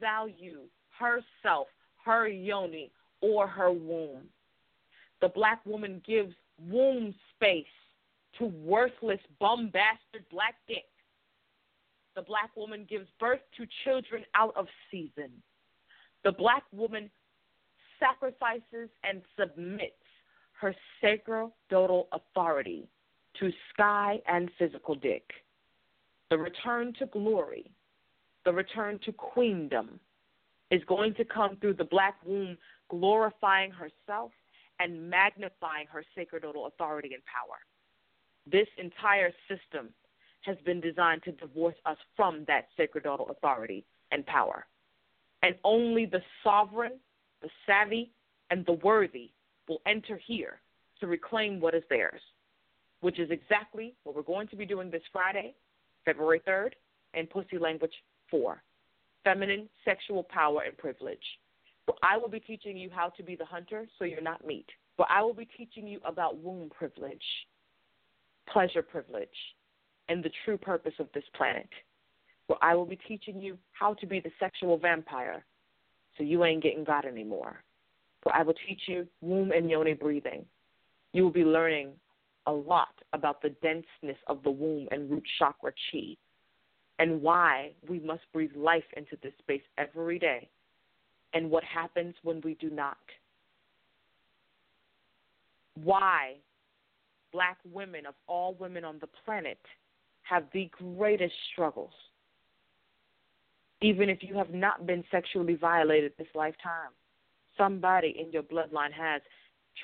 [SPEAKER 2] value herself, her yoni, or her womb. The black woman gives womb space to worthless, bum bastard black dick. The black woman gives birth to children out of season. The black woman sacrifices and submits her sacerdotal authority to sky and physical dick. The return to glory, the return to queendom, is going to come through the black womb glorifying herself and magnifying her sacerdotal authority and power. This entire system has been designed to divorce us from that sacerdotal authority and power. And only the sovereign, the savvy, and the worthy will enter here to reclaim what is theirs, which is exactly what we're going to be doing this Friday, February 3rd, in Pussy Language 4 Feminine Sexual Power and Privilege. I will be teaching you how to be the hunter so you're not meat. But I will be teaching you about womb privilege, pleasure privilege, and the true purpose of this planet. Where I will be teaching you how to be the sexual vampire so you ain't getting got anymore. Where I will teach you womb and yoni breathing. You will be learning a lot about the denseness of the womb and root chakra chi and why we must breathe life into this space every day and what happens when we do not. Why black women, of all women on the planet, have the greatest struggles. Even if you have not been sexually violated this lifetime, somebody in your bloodline has.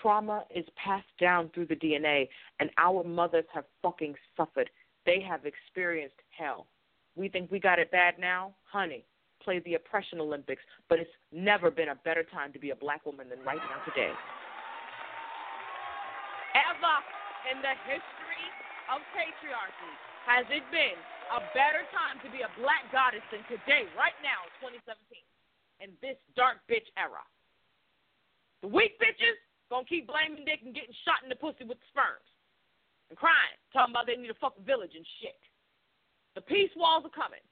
[SPEAKER 2] Trauma is passed down through the DNA, and our mothers have fucking suffered. They have experienced hell. We think we got it bad now? Honey, play the oppression Olympics, but it's never been a better time to be a black woman than right now today. Ever in the history of patriarchy has it been a better time to be a black goddess than today, right now, 2017, in this dark bitch era? The weak bitches gonna keep blaming dick and getting shot in the pussy with sperms and crying, talking about they need a fucking village and shit. The peace walls are coming,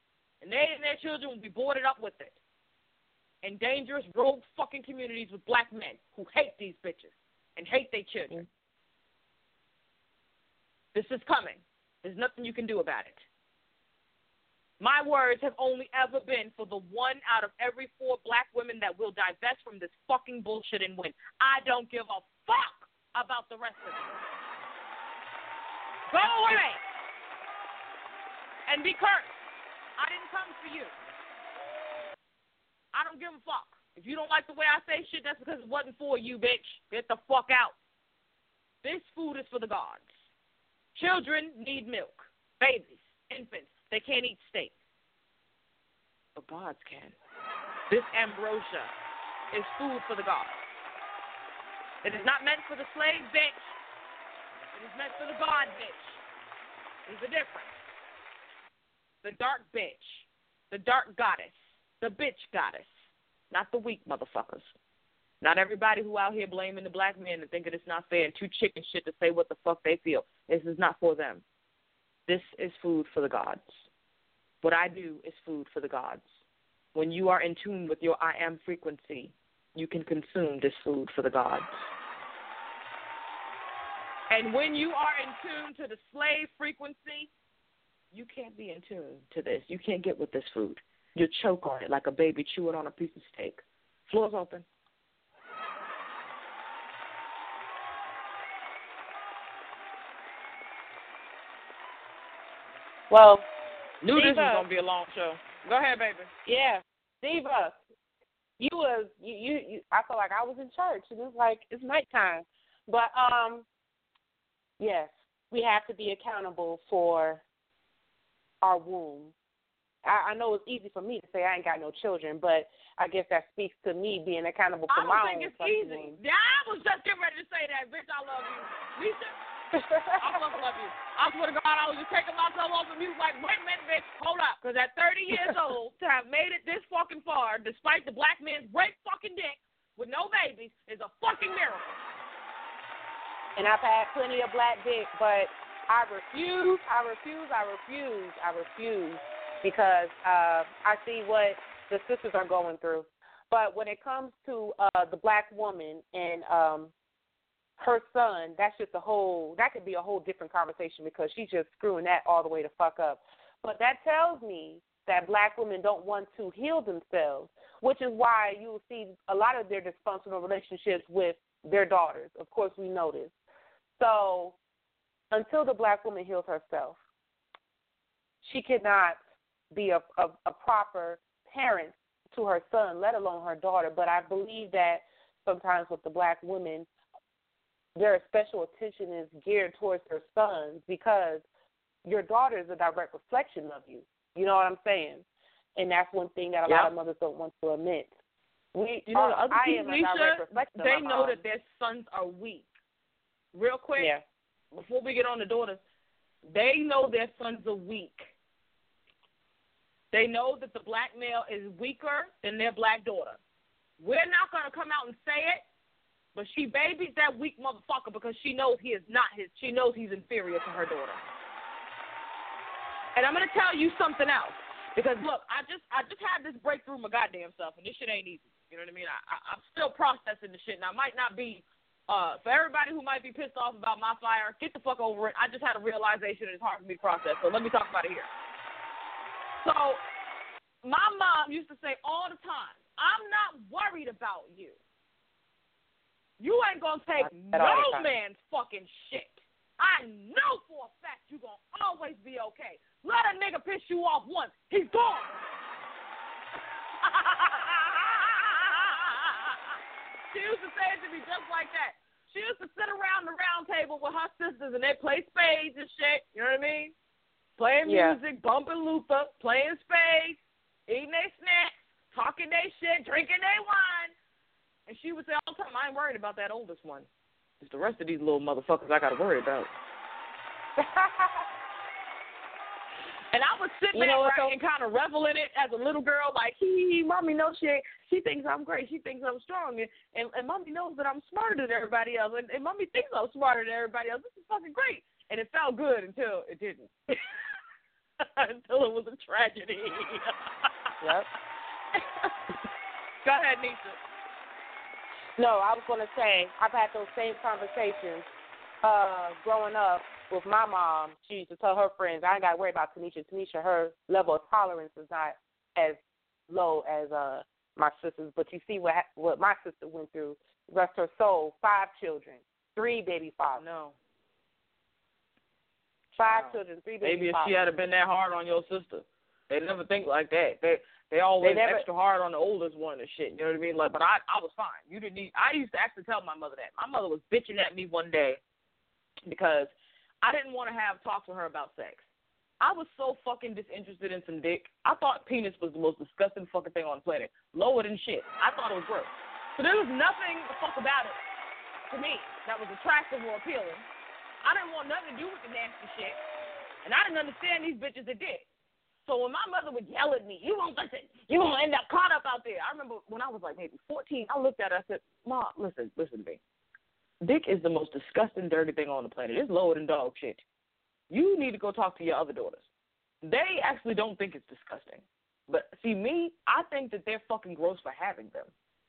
[SPEAKER 2] and they and their children will be boarded up with it. And dangerous rogue fucking communities with black men who hate these bitches and hate their children. This is coming. There's nothing you can do about it. My words have only ever been for the one out of every four black women that will divest from this fucking bullshit and win. I don't give a fuck about the rest of it. Go away and be cursed. I didn't come for you. I don't give a fuck. If you don't like the way I say shit, that's because it wasn't for you, bitch. Get the fuck out. This food is for the gods. Children need milk. Babies, infants, they can't eat steak. But gods can. This ambrosia is food for the gods. It is not meant for the slave bitch. It is meant for the god bitch. There's a difference. The dark bitch, the dark goddess, the bitch goddess, not the weak motherfuckers. Not everybody who out here blaming the black men and thinking it's not fair and too chicken shit to say what the fuck they feel. This is not for them. This is food for the gods. What I do is food for the gods. When you are in tune with your I am frequency, you can consume this food for the gods. And when you are in tune to the slave frequency, you can't be in tune to this. You can't get with this food. You choke on it like a baby chewing on a piece of steak. Floor's open.
[SPEAKER 4] Well,
[SPEAKER 2] Knew this was gonna be a long show. Go ahead, baby.
[SPEAKER 4] Yeah, Diva, you was you, you you. I felt like I was in church, and it's like it's nighttime. But um, yes, we have to be accountable for our womb. I, I know it's easy for me to say I ain't got no children, but I guess that speaks to me being accountable for
[SPEAKER 2] I
[SPEAKER 4] for
[SPEAKER 2] don't
[SPEAKER 4] my
[SPEAKER 2] think
[SPEAKER 4] own
[SPEAKER 2] it's easy.
[SPEAKER 4] womb.
[SPEAKER 2] Yeah, I was just getting ready to say that, bitch. I love you, Lisa. I fucking love you. I swear to God, I was just taking myself off of music like, wait a minute, bitch, hold up, because at 30 years old, to have made it this fucking far, despite the black man's great fucking dick with no babies, is a fucking miracle.
[SPEAKER 4] and I've had plenty of black dick, but I refuse, I refuse, I refuse, I refuse because uh, I see what the sisters are going through. But when it comes to uh, the black woman and um, her son, that's just a whole, that could be a whole different conversation because she's just screwing that all the way to fuck up. But that tells me that black women don't want to heal themselves, which is why you will see a lot of their dysfunctional relationships with their daughters. Of course, we know this. So until the black woman heals herself, she cannot be a, a, a proper parent to her son, let alone her daughter. But I believe that sometimes with the black women, their special attention is geared towards their sons because your daughter is a direct reflection of you. You know what I'm saying? And that's one thing that a lot of mothers don't want to admit. We,
[SPEAKER 2] You know, the other
[SPEAKER 4] I
[SPEAKER 2] thing,
[SPEAKER 4] am a direct
[SPEAKER 2] Alicia,
[SPEAKER 4] reflection of
[SPEAKER 2] they know
[SPEAKER 4] mom.
[SPEAKER 2] that their sons are weak. Real quick,
[SPEAKER 4] Yeah.
[SPEAKER 2] before we get on the daughters, they know their sons are weak. They know that the black male is weaker than their black daughter. We're not going to come out and say it, but she babies that weak motherfucker because she knows he is not his. She knows he's inferior to her daughter. And I'm to tell you something else because look, I just I just had this breakthrough my goddamn self, and this shit ain't easy. You know what I mean? I, I I'm still processing the shit, and I might not be. Uh, for everybody who might be pissed off about my fire, get the fuck over it. I just had a realization and it's hard for me to process. So let me talk about it here. So my mom used to say all the time, I'm not worried about you. You ain't gonna take no man's fucking shit. I know for a fact you gonna always be okay. Let a nigga piss you off once, he's gone. she used to say it to me just like that. She used to sit around the round table with her sisters and they play spades and shit. You know what I mean? Playing
[SPEAKER 4] Yeah.
[SPEAKER 2] music, bumping Luther, playing spades, eating their snacks, talking their shit, drinking their wine. And she would say all the time, I ain't worried about that oldest one. It's the rest of these little motherfuckers I gotta worry about. And I would sit
[SPEAKER 4] You know
[SPEAKER 2] right,
[SPEAKER 4] though?
[SPEAKER 2] and kind of revel in it as a little girl, like, hee hee, mommy knows she ain't, she thinks I'm great, she thinks I'm strong, and, and and mommy knows that I'm smarter than everybody else, and, and mommy thinks I'm smarter than everybody else. This is fucking great, and it felt good until it didn't, until it was a tragedy.
[SPEAKER 4] Yep.
[SPEAKER 2] Go ahead, Nisha.
[SPEAKER 4] No, I was going to say I've had those same conversations uh, growing up with my mom. She used to tell her friends, "I ain't got to worry about Tanisha. Tanisha, her level of tolerance is not as low as uh my sisters. But you see what what my sister went through. Rest her soul. Five children, three baby fathers.
[SPEAKER 2] No.
[SPEAKER 4] Five
[SPEAKER 2] Wow.
[SPEAKER 4] children, three baby
[SPEAKER 2] Maybe if
[SPEAKER 4] fathers.
[SPEAKER 2] she had been that hard on your sister. They never think like that. They they always
[SPEAKER 4] They never-
[SPEAKER 2] extra hard on the oldest one and shit. You know what I mean? Like, but I I was fine. You didn't need. I used to actually tell my mother that. My mother was bitching at me one day because I didn't want to have talks with her about sex. I was so fucking disinterested in some dick. I thought penis was the most disgusting fucking thing on the planet. Lower than shit. I thought it was gross. So there was nothing the fuck about it to me that was attractive or appealing. I didn't want nothing to do with the nasty shit. And I didn't understand these bitches that did. So when my mother would yell at me, you won't listen. You won't end up caught up out there. I remember when I was like maybe 14, I looked at her, I said, Mom, listen, listen to me. Dick is the most disgusting, dirty thing on the planet. It's lower than dog shit. You need to go talk to your other daughters. They actually don't think it's disgusting. But see, me, I think that they're fucking gross for having them.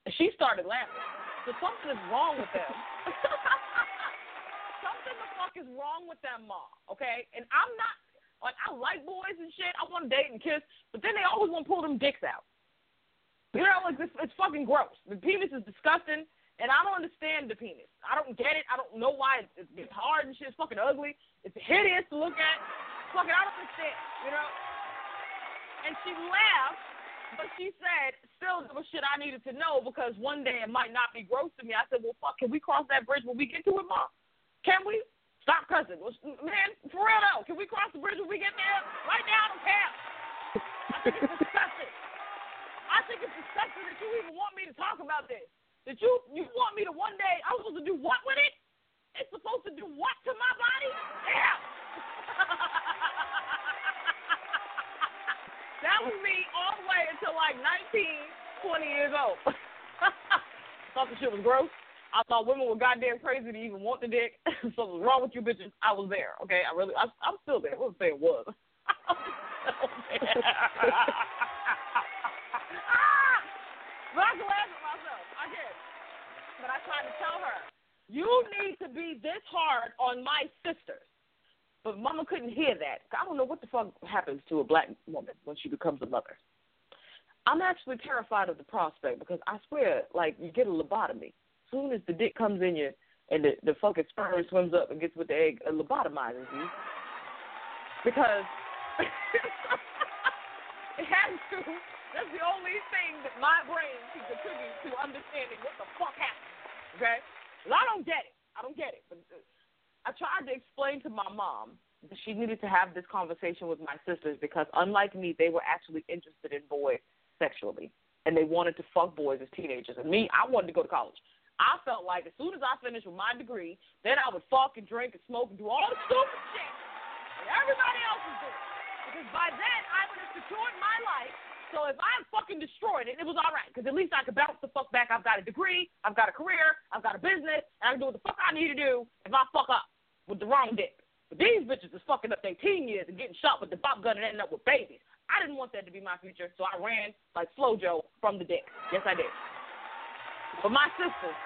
[SPEAKER 2] And she started laughing. So something is wrong with them. something the fuck is wrong with them, ma. Okay? And I'm not like I like boys and shit. I want to date and kiss, but then they always want to pull them dicks out. You know, like it's, it's fucking gross. The penis is disgusting, and I don't understand the penis. I don't get it. I don't know why it's, it's hard and shit. It's fucking ugly. It's hideous to look at. Fucking, I don't understand. You know. And she laughed, but she said, still there was shit I needed to know because one day it might not be gross to me. I said, well, fuck, can we cross that bridge when we get to it, mom? Can we? Stop cussing. Man, for real though, can we cross the bridge when we get there? Right now, I don't care. I think it's disgusting. I think it's disgusting that you even want me to talk about this. That you you want me to one day I'm supposed to do what with it? It's supposed to do what to my body? Yeah. that was me all the way until like 19, 20 years old. Thought the shit was gross. I thought women were goddamn crazy to even want the dick. so what's wrong with you bitches? I was there. Okay, I really, I, I'm still there. I wouldn't say it was. But I can laugh at myself. I can. But I tried to tell her, you need to be this hard on my sisters. But Mama couldn't hear that. I don't know what the fuck happens to a black woman when she becomes a mother. I'm actually terrified of the prospect because I swear, like, you get a lobotomy. Soon as the dick comes in you and the, the fucking sperm swims up and gets with the egg, it lobotomizes you. Because it has to. That's the only thing that my brain can contribute to understanding what the fuck happened. Okay? Well, I don't get it. I don't get it. But uh, I tried to explain to my mom that she needed to have this conversation with my sisters because, unlike me, they were actually interested in boys sexually. And they wanted to fuck boys as teenagers. And me, I wanted to go to college. I felt like as soon as I finished with my degree, then I would fuck and drink and smoke and do all the stupid shit that everybody else is doing. Because by then, I would have secured my life. So if I'm fucking destroyed it, it was all right. Because at least I could bounce the fuck back. I've got a degree, I've got a career, I've got a business, and I can do what the fuck I need to do if I fuck up with the wrong dick. But these bitches is fucking up their teen years and getting shot with the pop gun and ending up with babies. I didn't want that to be my future, so I ran like Slow Joe from the dick. Yes, I did. But my sisters,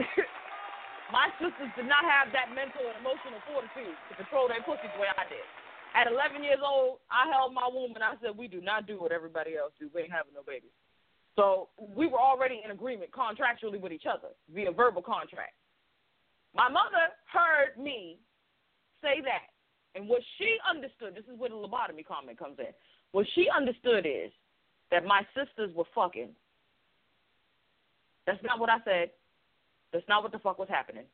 [SPEAKER 2] my sisters did not have that mental and emotional fortitude to control their pussies the way I did. At 11 years old, I held my womb and I said, "We do not do what everybody else do. We ain't having no babies." So we were already in agreement contractually with each other via verbal contract. My mother heard me say that. And what she understood, this is where the lobotomy comment comes in. What she understood is that my sisters were fucking. That's not what I said. That's not what the fuck was happening.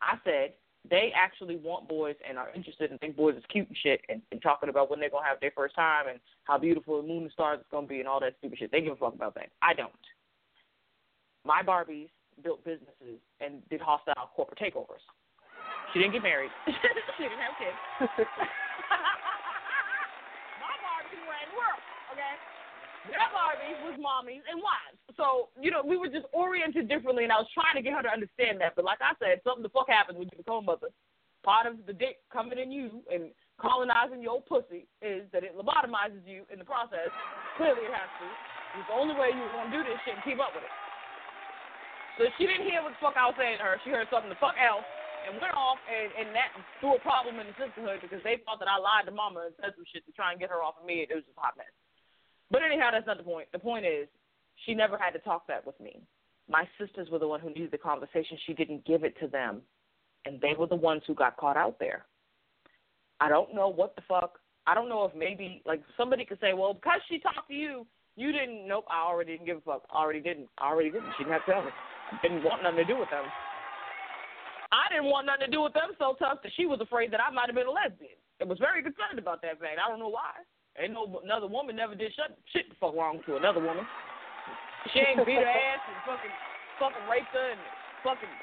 [SPEAKER 2] I said they actually want boys and are interested and think boys is cute and shit and, and talking about when they're gonna have their first time and how beautiful the moon and stars is gonna be and all that stupid shit. They give a fuck about that. I don't. My Barbies built businesses and did hostile corporate takeovers. She didn't get married. she didn't have kids. My Barbie ran the world, okay? Their Barbies was mommies and wives. So, you know, we were just oriented differently, and I was trying to get her to understand that. But like I said, something the fuck happens when you become a mother. Part of the dick coming in you and colonizing your pussy is that it lobotomizes you in the process. Clearly it has to. It's the only way you're going to do this shit and keep up with it. So she didn't hear what the fuck I was saying to her. She heard something the fuck else and went off, and, and that threw a problem in the sisterhood because they thought that I lied to mama and said some shit to try and get her off of me. It was just a hot mess. But anyhow, that's not the point. The point is, she never had to talk that with me. My sisters were the one who needed the conversation. She didn't give it to them, and they were the ones who got caught out there. I don't know what the fuck. I don't know if maybe like somebody could say, well, because she talked to you, you didn't. Nope, I already didn't give a fuck. I already didn't. I already didn't. She didn't have to tell me. Didn't want nothing to do with them. I didn't want nothing to do with them so tough that she was afraid that I might have been a lesbian. It was very concerned about that fact. I don't know why. Ain't no another woman never did shut shit the fuck wrong to another woman. She ain't beat her ass and fucking fucking raped her and fucking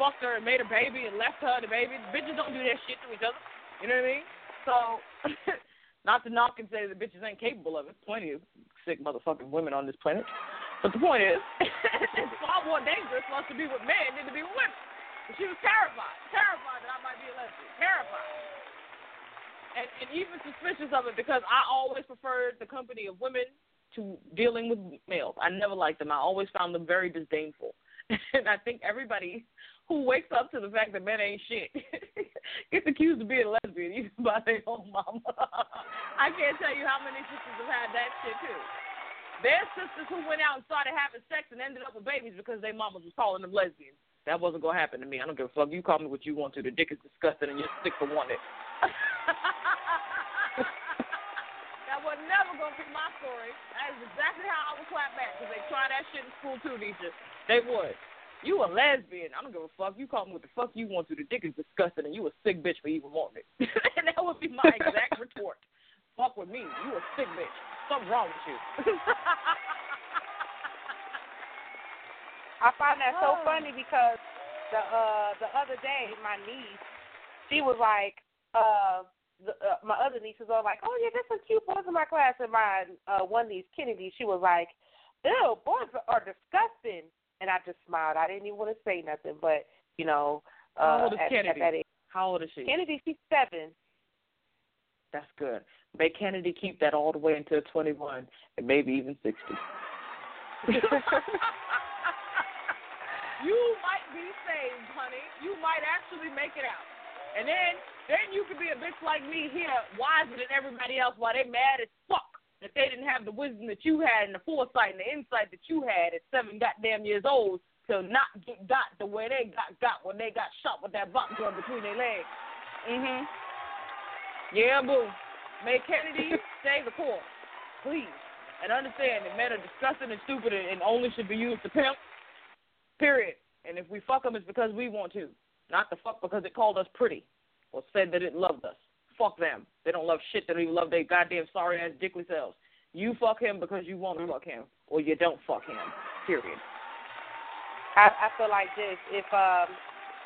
[SPEAKER 2] fucked her and made her baby and left her the baby. Bitches don't do that shit to each other. You know what I mean? So not to knock and say the bitches ain't capable of it. Plenty of sick motherfucking women on this planet. But the point is, it's far more dangerous for us to be with men than to be with women. She was terrified, terrified that I might be a lesbian, terrified and, and even suspicious of it because I always preferred the company of women to dealing with males. I never liked them. I always found them very disdainful. And I think everybody who wakes up to the fact that men ain't shit gets accused of being a lesbian even by their own mama. I can't tell you how many sisters have had that shit too. There's sisters who went out and started having sex and ended up with babies because their mamas was calling them lesbians. That wasn't gonna happen to me. I don't give a fuck. You call me what you want to. The dick is disgusting and you're sick for wanting it. Was never gonna be my story. That is exactly how I would clap back because they try that shit in school too, Nisha. They would. You a lesbian. I don't give a fuck. You call me what the fuck you want to. The dick is disgusting and you a sick bitch for even wanting it. and that would be my exact retort. Fuck with me. You a sick bitch. Something wrong with you.
[SPEAKER 4] I find that so funny because the uh the other day my niece she was like uh the, uh, my other nieces are like, oh yeah, there's some cute boys in my class. And my uh, one niece, Kennedy, she was like, ew, boys are disgusting. And I just smiled. I didn't even want to say nothing, but you know, uh,
[SPEAKER 2] How old is
[SPEAKER 4] at,
[SPEAKER 2] Kennedy?
[SPEAKER 4] At that age.
[SPEAKER 2] How old is she?
[SPEAKER 4] Kennedy, she's seven.
[SPEAKER 2] That's good. May Kennedy keep that all the way until 21 and maybe even 60. you might be saved, honey. You might actually make it out. And then then you could be a bitch like me here, wiser than everybody else, while they mad as fuck that they didn't have the wisdom that you had and the foresight and the insight that you had at seven goddamn years old to not get got the way they got got when they got shot with that box gun between their legs. Mhm. Yeah, boo. May Kennedy stay the course, please, and understand that men are disgusting and stupid and only should be used to pimp. Period. And if we fuck them, it's because we want to, not the fuck because it called us pretty or said that it loved us. Fuck them. They don't love shit. They don't even love their goddamn sorry ass dickly selves. You fuck him because you want to fuck him, or you don't fuck him. Period.
[SPEAKER 4] I, I feel like this: if um,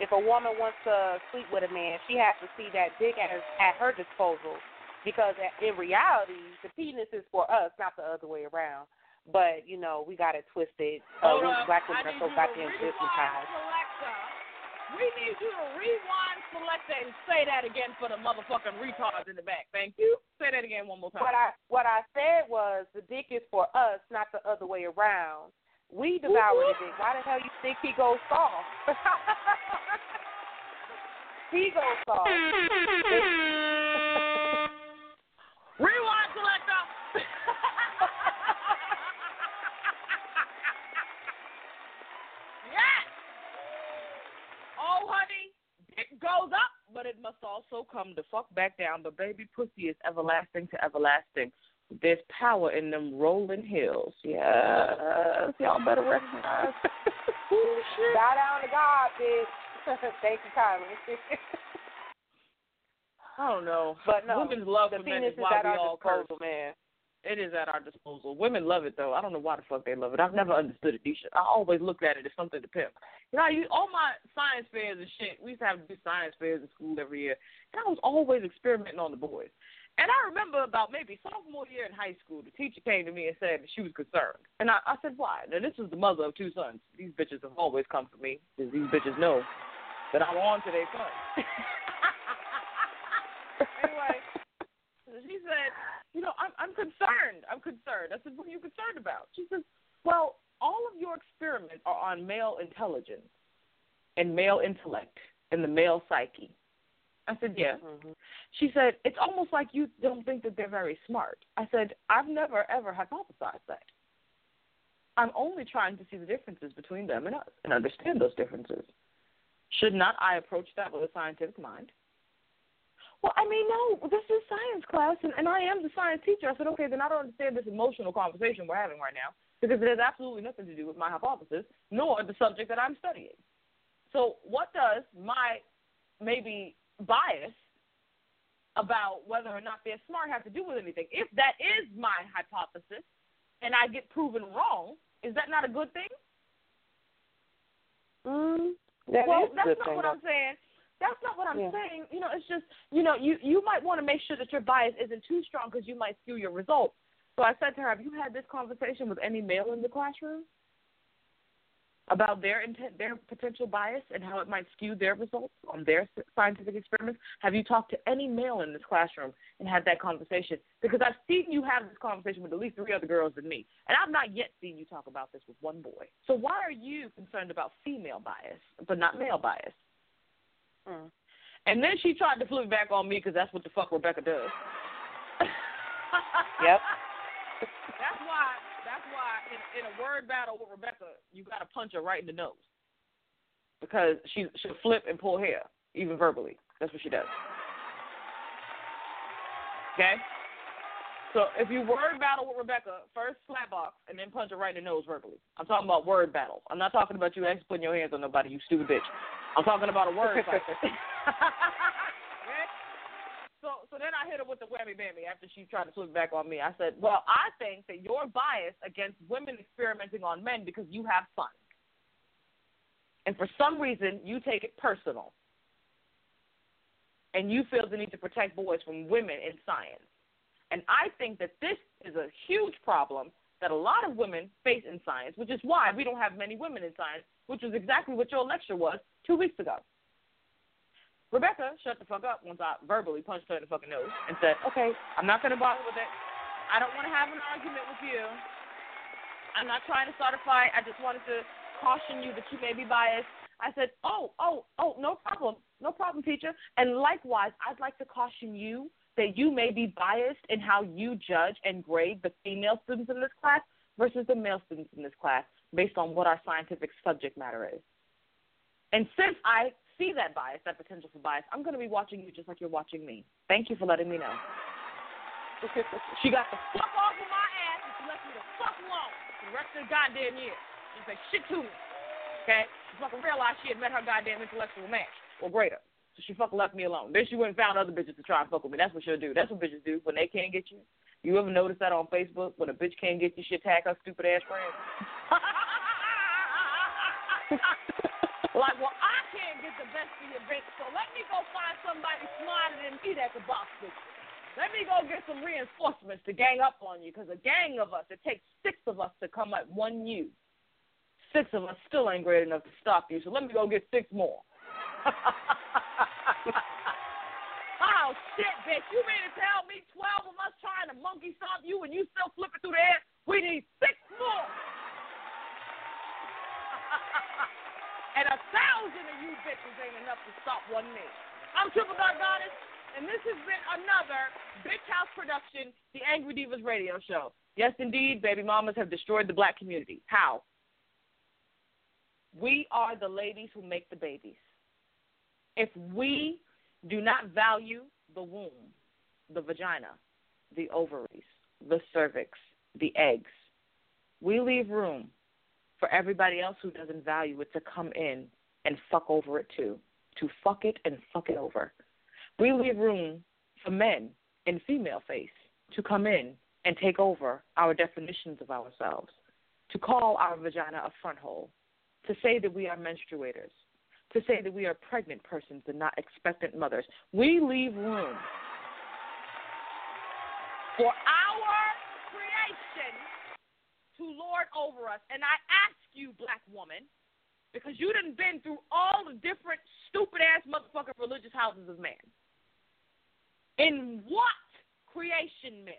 [SPEAKER 4] if a woman wants to sleep with a man, she has to see that dick at her, at her disposal, because in reality, the penis is for us, not the other way around. But you know, we got it twisted. Uh,
[SPEAKER 2] Hold
[SPEAKER 4] we
[SPEAKER 2] up.
[SPEAKER 4] black women are
[SPEAKER 2] need
[SPEAKER 4] so
[SPEAKER 2] you to
[SPEAKER 4] goddamn
[SPEAKER 2] rewind
[SPEAKER 4] desensitized.
[SPEAKER 2] selector. We need you to rewind selector and say that again for the motherfucking retards in the back. Thank you. Say that again one more time.
[SPEAKER 4] What I what I said was the dick is for us, not the other way around. We devour the dick. Why the hell you think he goes soft? he goes soft.
[SPEAKER 2] Rewind but it must also come the fuck back down. But baby pussy is everlasting to everlasting. There's power in them rolling hills. Yes, y'all better recognize.
[SPEAKER 4] Bow down to God, bitch. Thank you kindly.
[SPEAKER 2] I don't know.
[SPEAKER 4] But no,
[SPEAKER 2] women's love
[SPEAKER 4] the
[SPEAKER 2] for men is why we all curse.
[SPEAKER 4] man.
[SPEAKER 2] It is at our disposal. Women love it though. I don't know why the fuck they love it. I've never understood it. Nisha. I always looked at it as something to pimp. You know, you, all my science fairs and shit. We used to have to do science fairs in school every year, and I was always experimenting on the boys. And I remember about maybe sophomore year in high school, the teacher came to me and said she was concerned. And I, I said, why? Now, this is the mother of two sons. These bitches have always come for me because these bitches know that I'm on to their sons. anyway, she said, you know, I'm, I'm concerned. I'm concerned. I said, what are you concerned about? She says, well, all of your experiments are on male intelligence and male intellect and the male psyche. I said, yeah.
[SPEAKER 4] Mm-hmm.
[SPEAKER 2] She said, it's almost like you don't think that they're very smart. I said, I've never, ever hypothesized that. I'm only trying to see the differences between them and us and understand those differences. Should not I approach that with a scientific mind? Well, I mean, no, this is science class, and, and I am the science teacher. I said, okay, then I don't understand this emotional conversation we're having right now because it has absolutely nothing to do with my hypothesis nor the subject that I'm studying. So, what does my maybe bias about whether or not they're smart have to do with anything? If that is my hypothesis and I get proven wrong, is that not a good thing?
[SPEAKER 4] Mm, that
[SPEAKER 2] well, that's not
[SPEAKER 4] thing.
[SPEAKER 2] what I'm saying. That's not what I'm
[SPEAKER 4] Yeah.
[SPEAKER 2] saying. You know, it's just you know, you you might want to make sure that your bias isn't too strong because you might skew your results. So I said to her, "Have you had this conversation with any male in the classroom about their intent, their potential bias, and how it might skew their results on their scientific experiments? Have you talked to any male in this classroom and had that conversation? Because I've seen you have this conversation with at least three other girls than me, and I've not yet seen you talk about this with one boy. So why are you concerned about female bias but not male bias?"
[SPEAKER 4] Mm.
[SPEAKER 2] And then she tried to flip back on me because that's what the fuck Rebecca does.
[SPEAKER 4] Yep.
[SPEAKER 2] That's why. That's why in, in a word battle with Rebecca, you got to punch her right in the nose because she she'll flip and pull hair even verbally. That's what she does. Okay. So if you word battle with Rebecca, first slap box and then punch her right in the nose verbally. I'm talking about word battle. I'm not talking about you actually putting your hands on nobody, you stupid bitch. I'm talking about a word fight. So so then I hit her with the whammy bammy after she tried to flip back on me. I said, Well, I think that you're biased against women experimenting on men because you have fun. And for some reason you take it personal. And you feel the need to protect boys from women in science. And I think that this is a huge problem that a lot of women face in science, which is why we don't have many women in science, which is exactly what your lecture was two weeks ago. Rebecca shut the fuck up once I verbally punched her in the fucking nose and said, Okay, I'm not going to bother with it. I don't want to have an argument with you. I'm not trying to start a fight. I just wanted to caution you that you may be biased. I said, Oh, oh, oh, no problem. No problem, teacher. And likewise, I'd like to caution you that you may be biased in how you judge and grade the female students in this class versus the male students in this class based on what our scientific subject matter is. And since I see that bias, that potential for bias, I'm going to be watching you just like you're watching me. Thank you for letting me know. she got the fuck off of my ass and she left me the fuck alone the rest of the goddamn year. She didn't shit to me. Okay? She fucking realized she had met her goddamn intellectual match or greater. So she fucking left me alone. Then she went and found other bitches to try and fuck with me. That's what she'll do. That's what bitches do when they can't get you. You ever notice that on Facebook? When a bitch can't get you, she tag her stupid ass friends. like, well, I can't get the best of your bitch, so let me go find somebody smarter than me that can box with. Let me go get some reinforcements to gang up on you, because a gang of us, it takes six of us to come at one you. Six of us still ain't great enough to stop you, so let me go get six more. oh, shit, bitch. You mean to tell me 12 of us trying to monkey stomp you and you still flipping through the air? We need six more. and a thousand of you bitches ain't enough to stop one me. I'm Triple Dark Goddess, and this has been another Bitch House production, the Angry Devas radio show. Yes, indeed, baby mamas have destroyed the black community. How? We are the ladies who make the babies. If we do not value the womb, the vagina, the ovaries, the cervix, the eggs. We leave room for everybody else who doesn't value it to come in and fuck over it too, to fuck it and fuck it over. We leave room for men in female face to come in and take over our definitions of ourselves, to call our vagina a front hole, to say that we are menstruators, to say that we are pregnant persons and not expectant mothers. We leave room for our creation to lord over us. And I ask you, black woman, because you done been through all the different stupid ass motherfucking religious houses of man. In what creation myth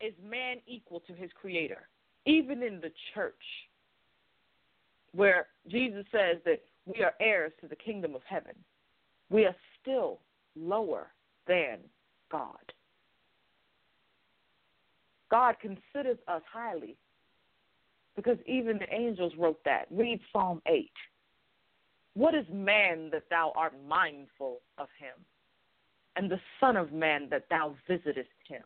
[SPEAKER 2] is man equal to his creator? Even in the church, where Jesus says that we are heirs to the kingdom of heaven, we are still lower than God. God considers us highly because even the angels wrote that. Read Psalm 8. What is man that thou art mindful of him, and the Son of Man that thou visitest him?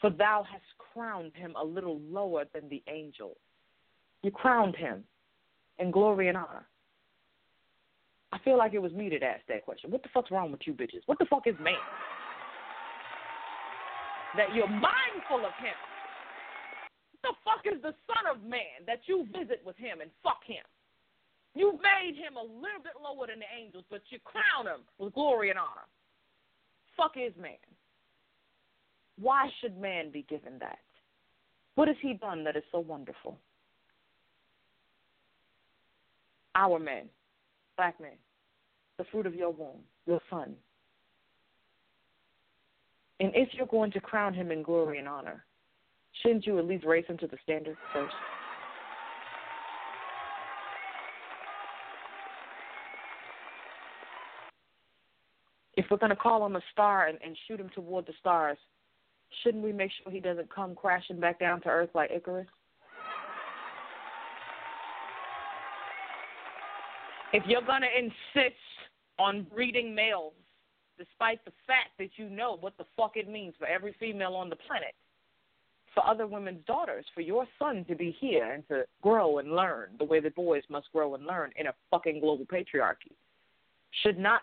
[SPEAKER 2] For thou hast crowned him a little lower than the angels. You crowned him in glory and honor. I feel like it was me that asked that question. What the fuck's wrong with you bitches? What the fuck is man? That you're mindful of him. What the fuck is the Son of Man that you visit with him and fuck him? You made him a little bit lower than the angels, but you crown him with glory and honor. Fuck is man? Why should man be given that? What has he done that is so wonderful? Our men, black men, the fruit of your womb, your son. And if you're going to crown him in glory and honor, shouldn't you at least raise him to the standard first? If we're going to call him a star and, and shoot him toward the stars, shouldn't we make sure he doesn't come crashing back down to earth like Icarus? If you're going to insist on breeding males, despite the fact that you know what the fuck it means for every female on the planet, for other women's daughters, for your son to be here and to grow and learn the way that boys must grow and learn in a fucking global patriarchy. Should not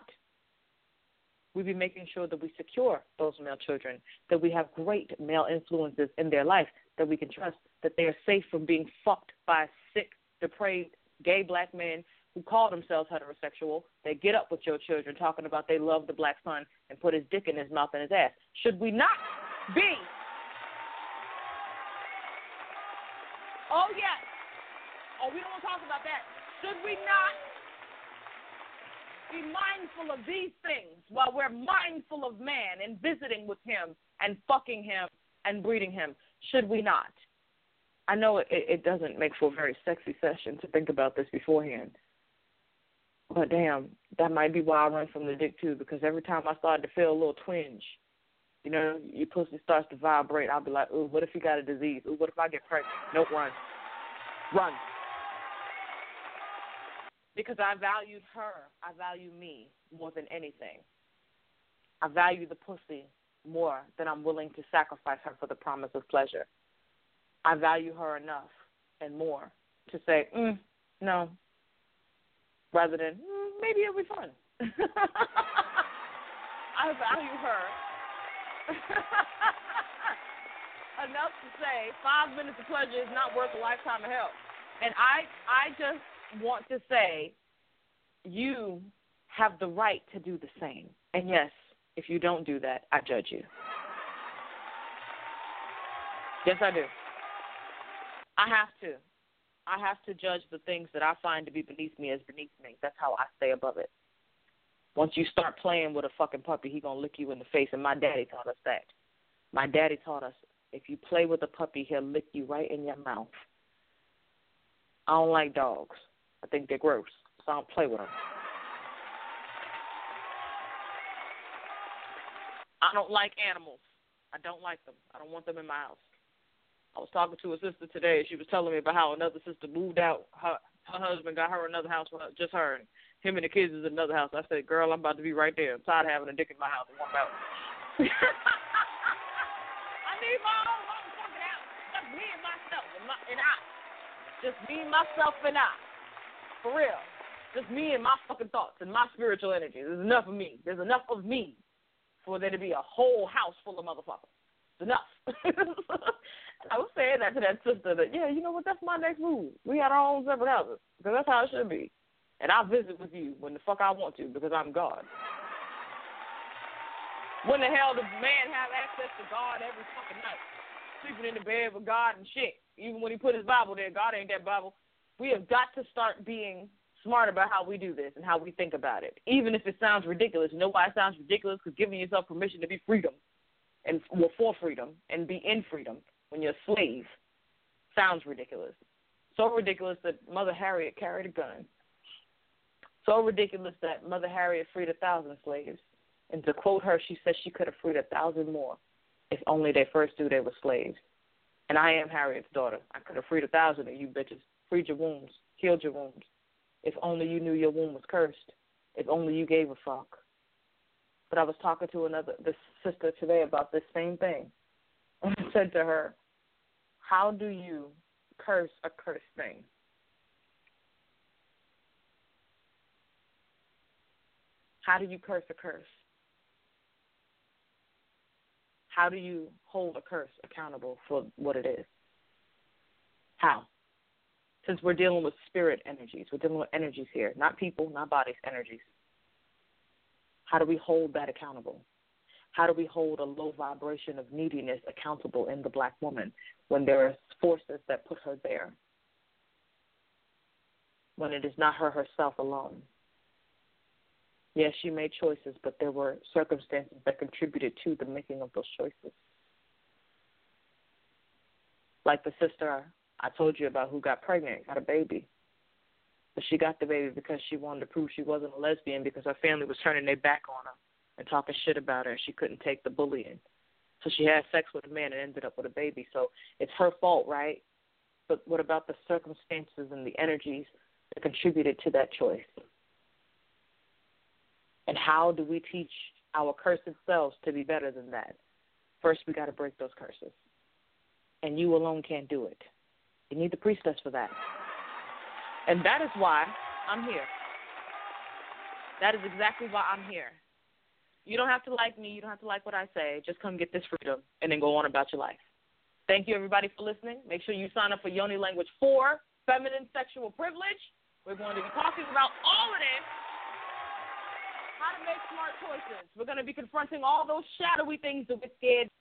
[SPEAKER 2] we be making sure that we secure those male children, that we have great male influences in their life, that we can trust that they are safe from being fucked by sick, depraved, gay black men who call themselves heterosexual. They get up with your children talking about they love the black son and put his dick in his mouth and his ass. Should we not be? Oh, yes. Oh, we don't want to talk about that. Should we not be mindful of these things while we're mindful of man and visiting with him and fucking him and breeding him? Should we not? I know it, it doesn't make for a very sexy session to think about this beforehand. But damn, that might be why I run from the dick too, because every time I start to feel a little twinge, you know, your pussy starts to vibrate, I'll be like, ooh, what if you got a disease? Ooh, what if I get pregnant? Nope, run. Run because I valued her. I value me more than anything. I value the pussy more than I'm willing to sacrifice her for the promise of pleasure. I value her enough and more to say, mm, no, rather than mm, maybe it'll be fun. I value her enough to say five minutes of pleasure is not worth a lifetime of hell. And I, I just want to say you have the right to do the same. And yes, if you don't do that, I judge you. Yes, I do. I have to. I have to judge the things that I find to be beneath me as beneath me. That's how I stay above it. Once you start playing with a fucking puppy, he gonna lick you in the face. And my daddy taught us that. My daddy taught us if you play with a puppy, he'll lick you right in your mouth. I don't like dogs. I think they're gross, so I don't play with them. I don't like animals. I don't like them. I don't want them in my house. I was talking to a sister today. and She was telling me about how another sister moved out. Her her husband got her another house for her, just her. And Him and the kids is another house. I said, girl, I'm about to be right there. I'm tired of having a dick in my house and one out. I need my own house. Just me and myself and, my, and I. Just me, myself, and I. For real. Just me and my fucking thoughts and my spiritual energy. There's enough of me. There's enough of me for there to be a whole house full of motherfuckers. It's enough. I was saying that to that sister that, yeah, you know what, that's my next move. We got our own separate houses. Because that's how it should be. And I'll visit with you when the fuck I want to because I'm God. When the hell does man have access to God every fucking night? Sleeping in the bed with God and shit. Even when he put his Bible there, God ain't that Bible. We have got to start being smart about how we do this and how we think about it. Even if it sounds ridiculous. You know why it sounds ridiculous? Because giving yourself permission to be freedom and well, for freedom and be in freedom when you're a slave sounds ridiculous. So ridiculous that Mother Harriet carried a gun. So ridiculous that Mother Harriet freed a thousand slaves. And to quote her, she said she could have freed a thousand more if only they first knew they were slaves. And I am Harriet's daughter. I could have freed a thousand of you bitches, freed your wounds, healed your wounds. If only you knew your womb was cursed. If only you gave a fuck. But I was talking to another this sister today about this same thing. And I said to her, How do you curse a cursed thing? How do you curse a curse? How do you hold a curse accountable for what it is? How? Since we're dealing with spirit energies, we're dealing with energies here, not people, not bodies, energies. How do we hold that accountable? How do we hold a low vibration of neediness accountable in the black woman when there are forces that put her there? When it is not her herself alone. Yes, she made choices, but there were circumstances that contributed to the making of those choices. Like the sister I told you about who got pregnant, got a baby. But she got the baby because she wanted to prove she wasn't a lesbian because her family was turning their back on her and talking shit about her and she couldn't take the bullying. So she had sex with a man and ended up with a baby. So it's her fault, right? But what about the circumstances and the energies that contributed to that choice? And how do we teach our cursed selves to be better than that? First, we got to break those curses. And you alone can't do it. You need the priestess for that. And that is why I'm here. That is exactly why I'm here. You don't have to like me. You don't have to like what I say. Just come get this freedom and then go on about your life. Thank you, everybody, for listening. Make sure you sign up for Yoni Language 4, Feminine Sexual Privilege. We're going to be talking about all of this how to make smart choices. We're going to be confronting all those shadowy things that we're scared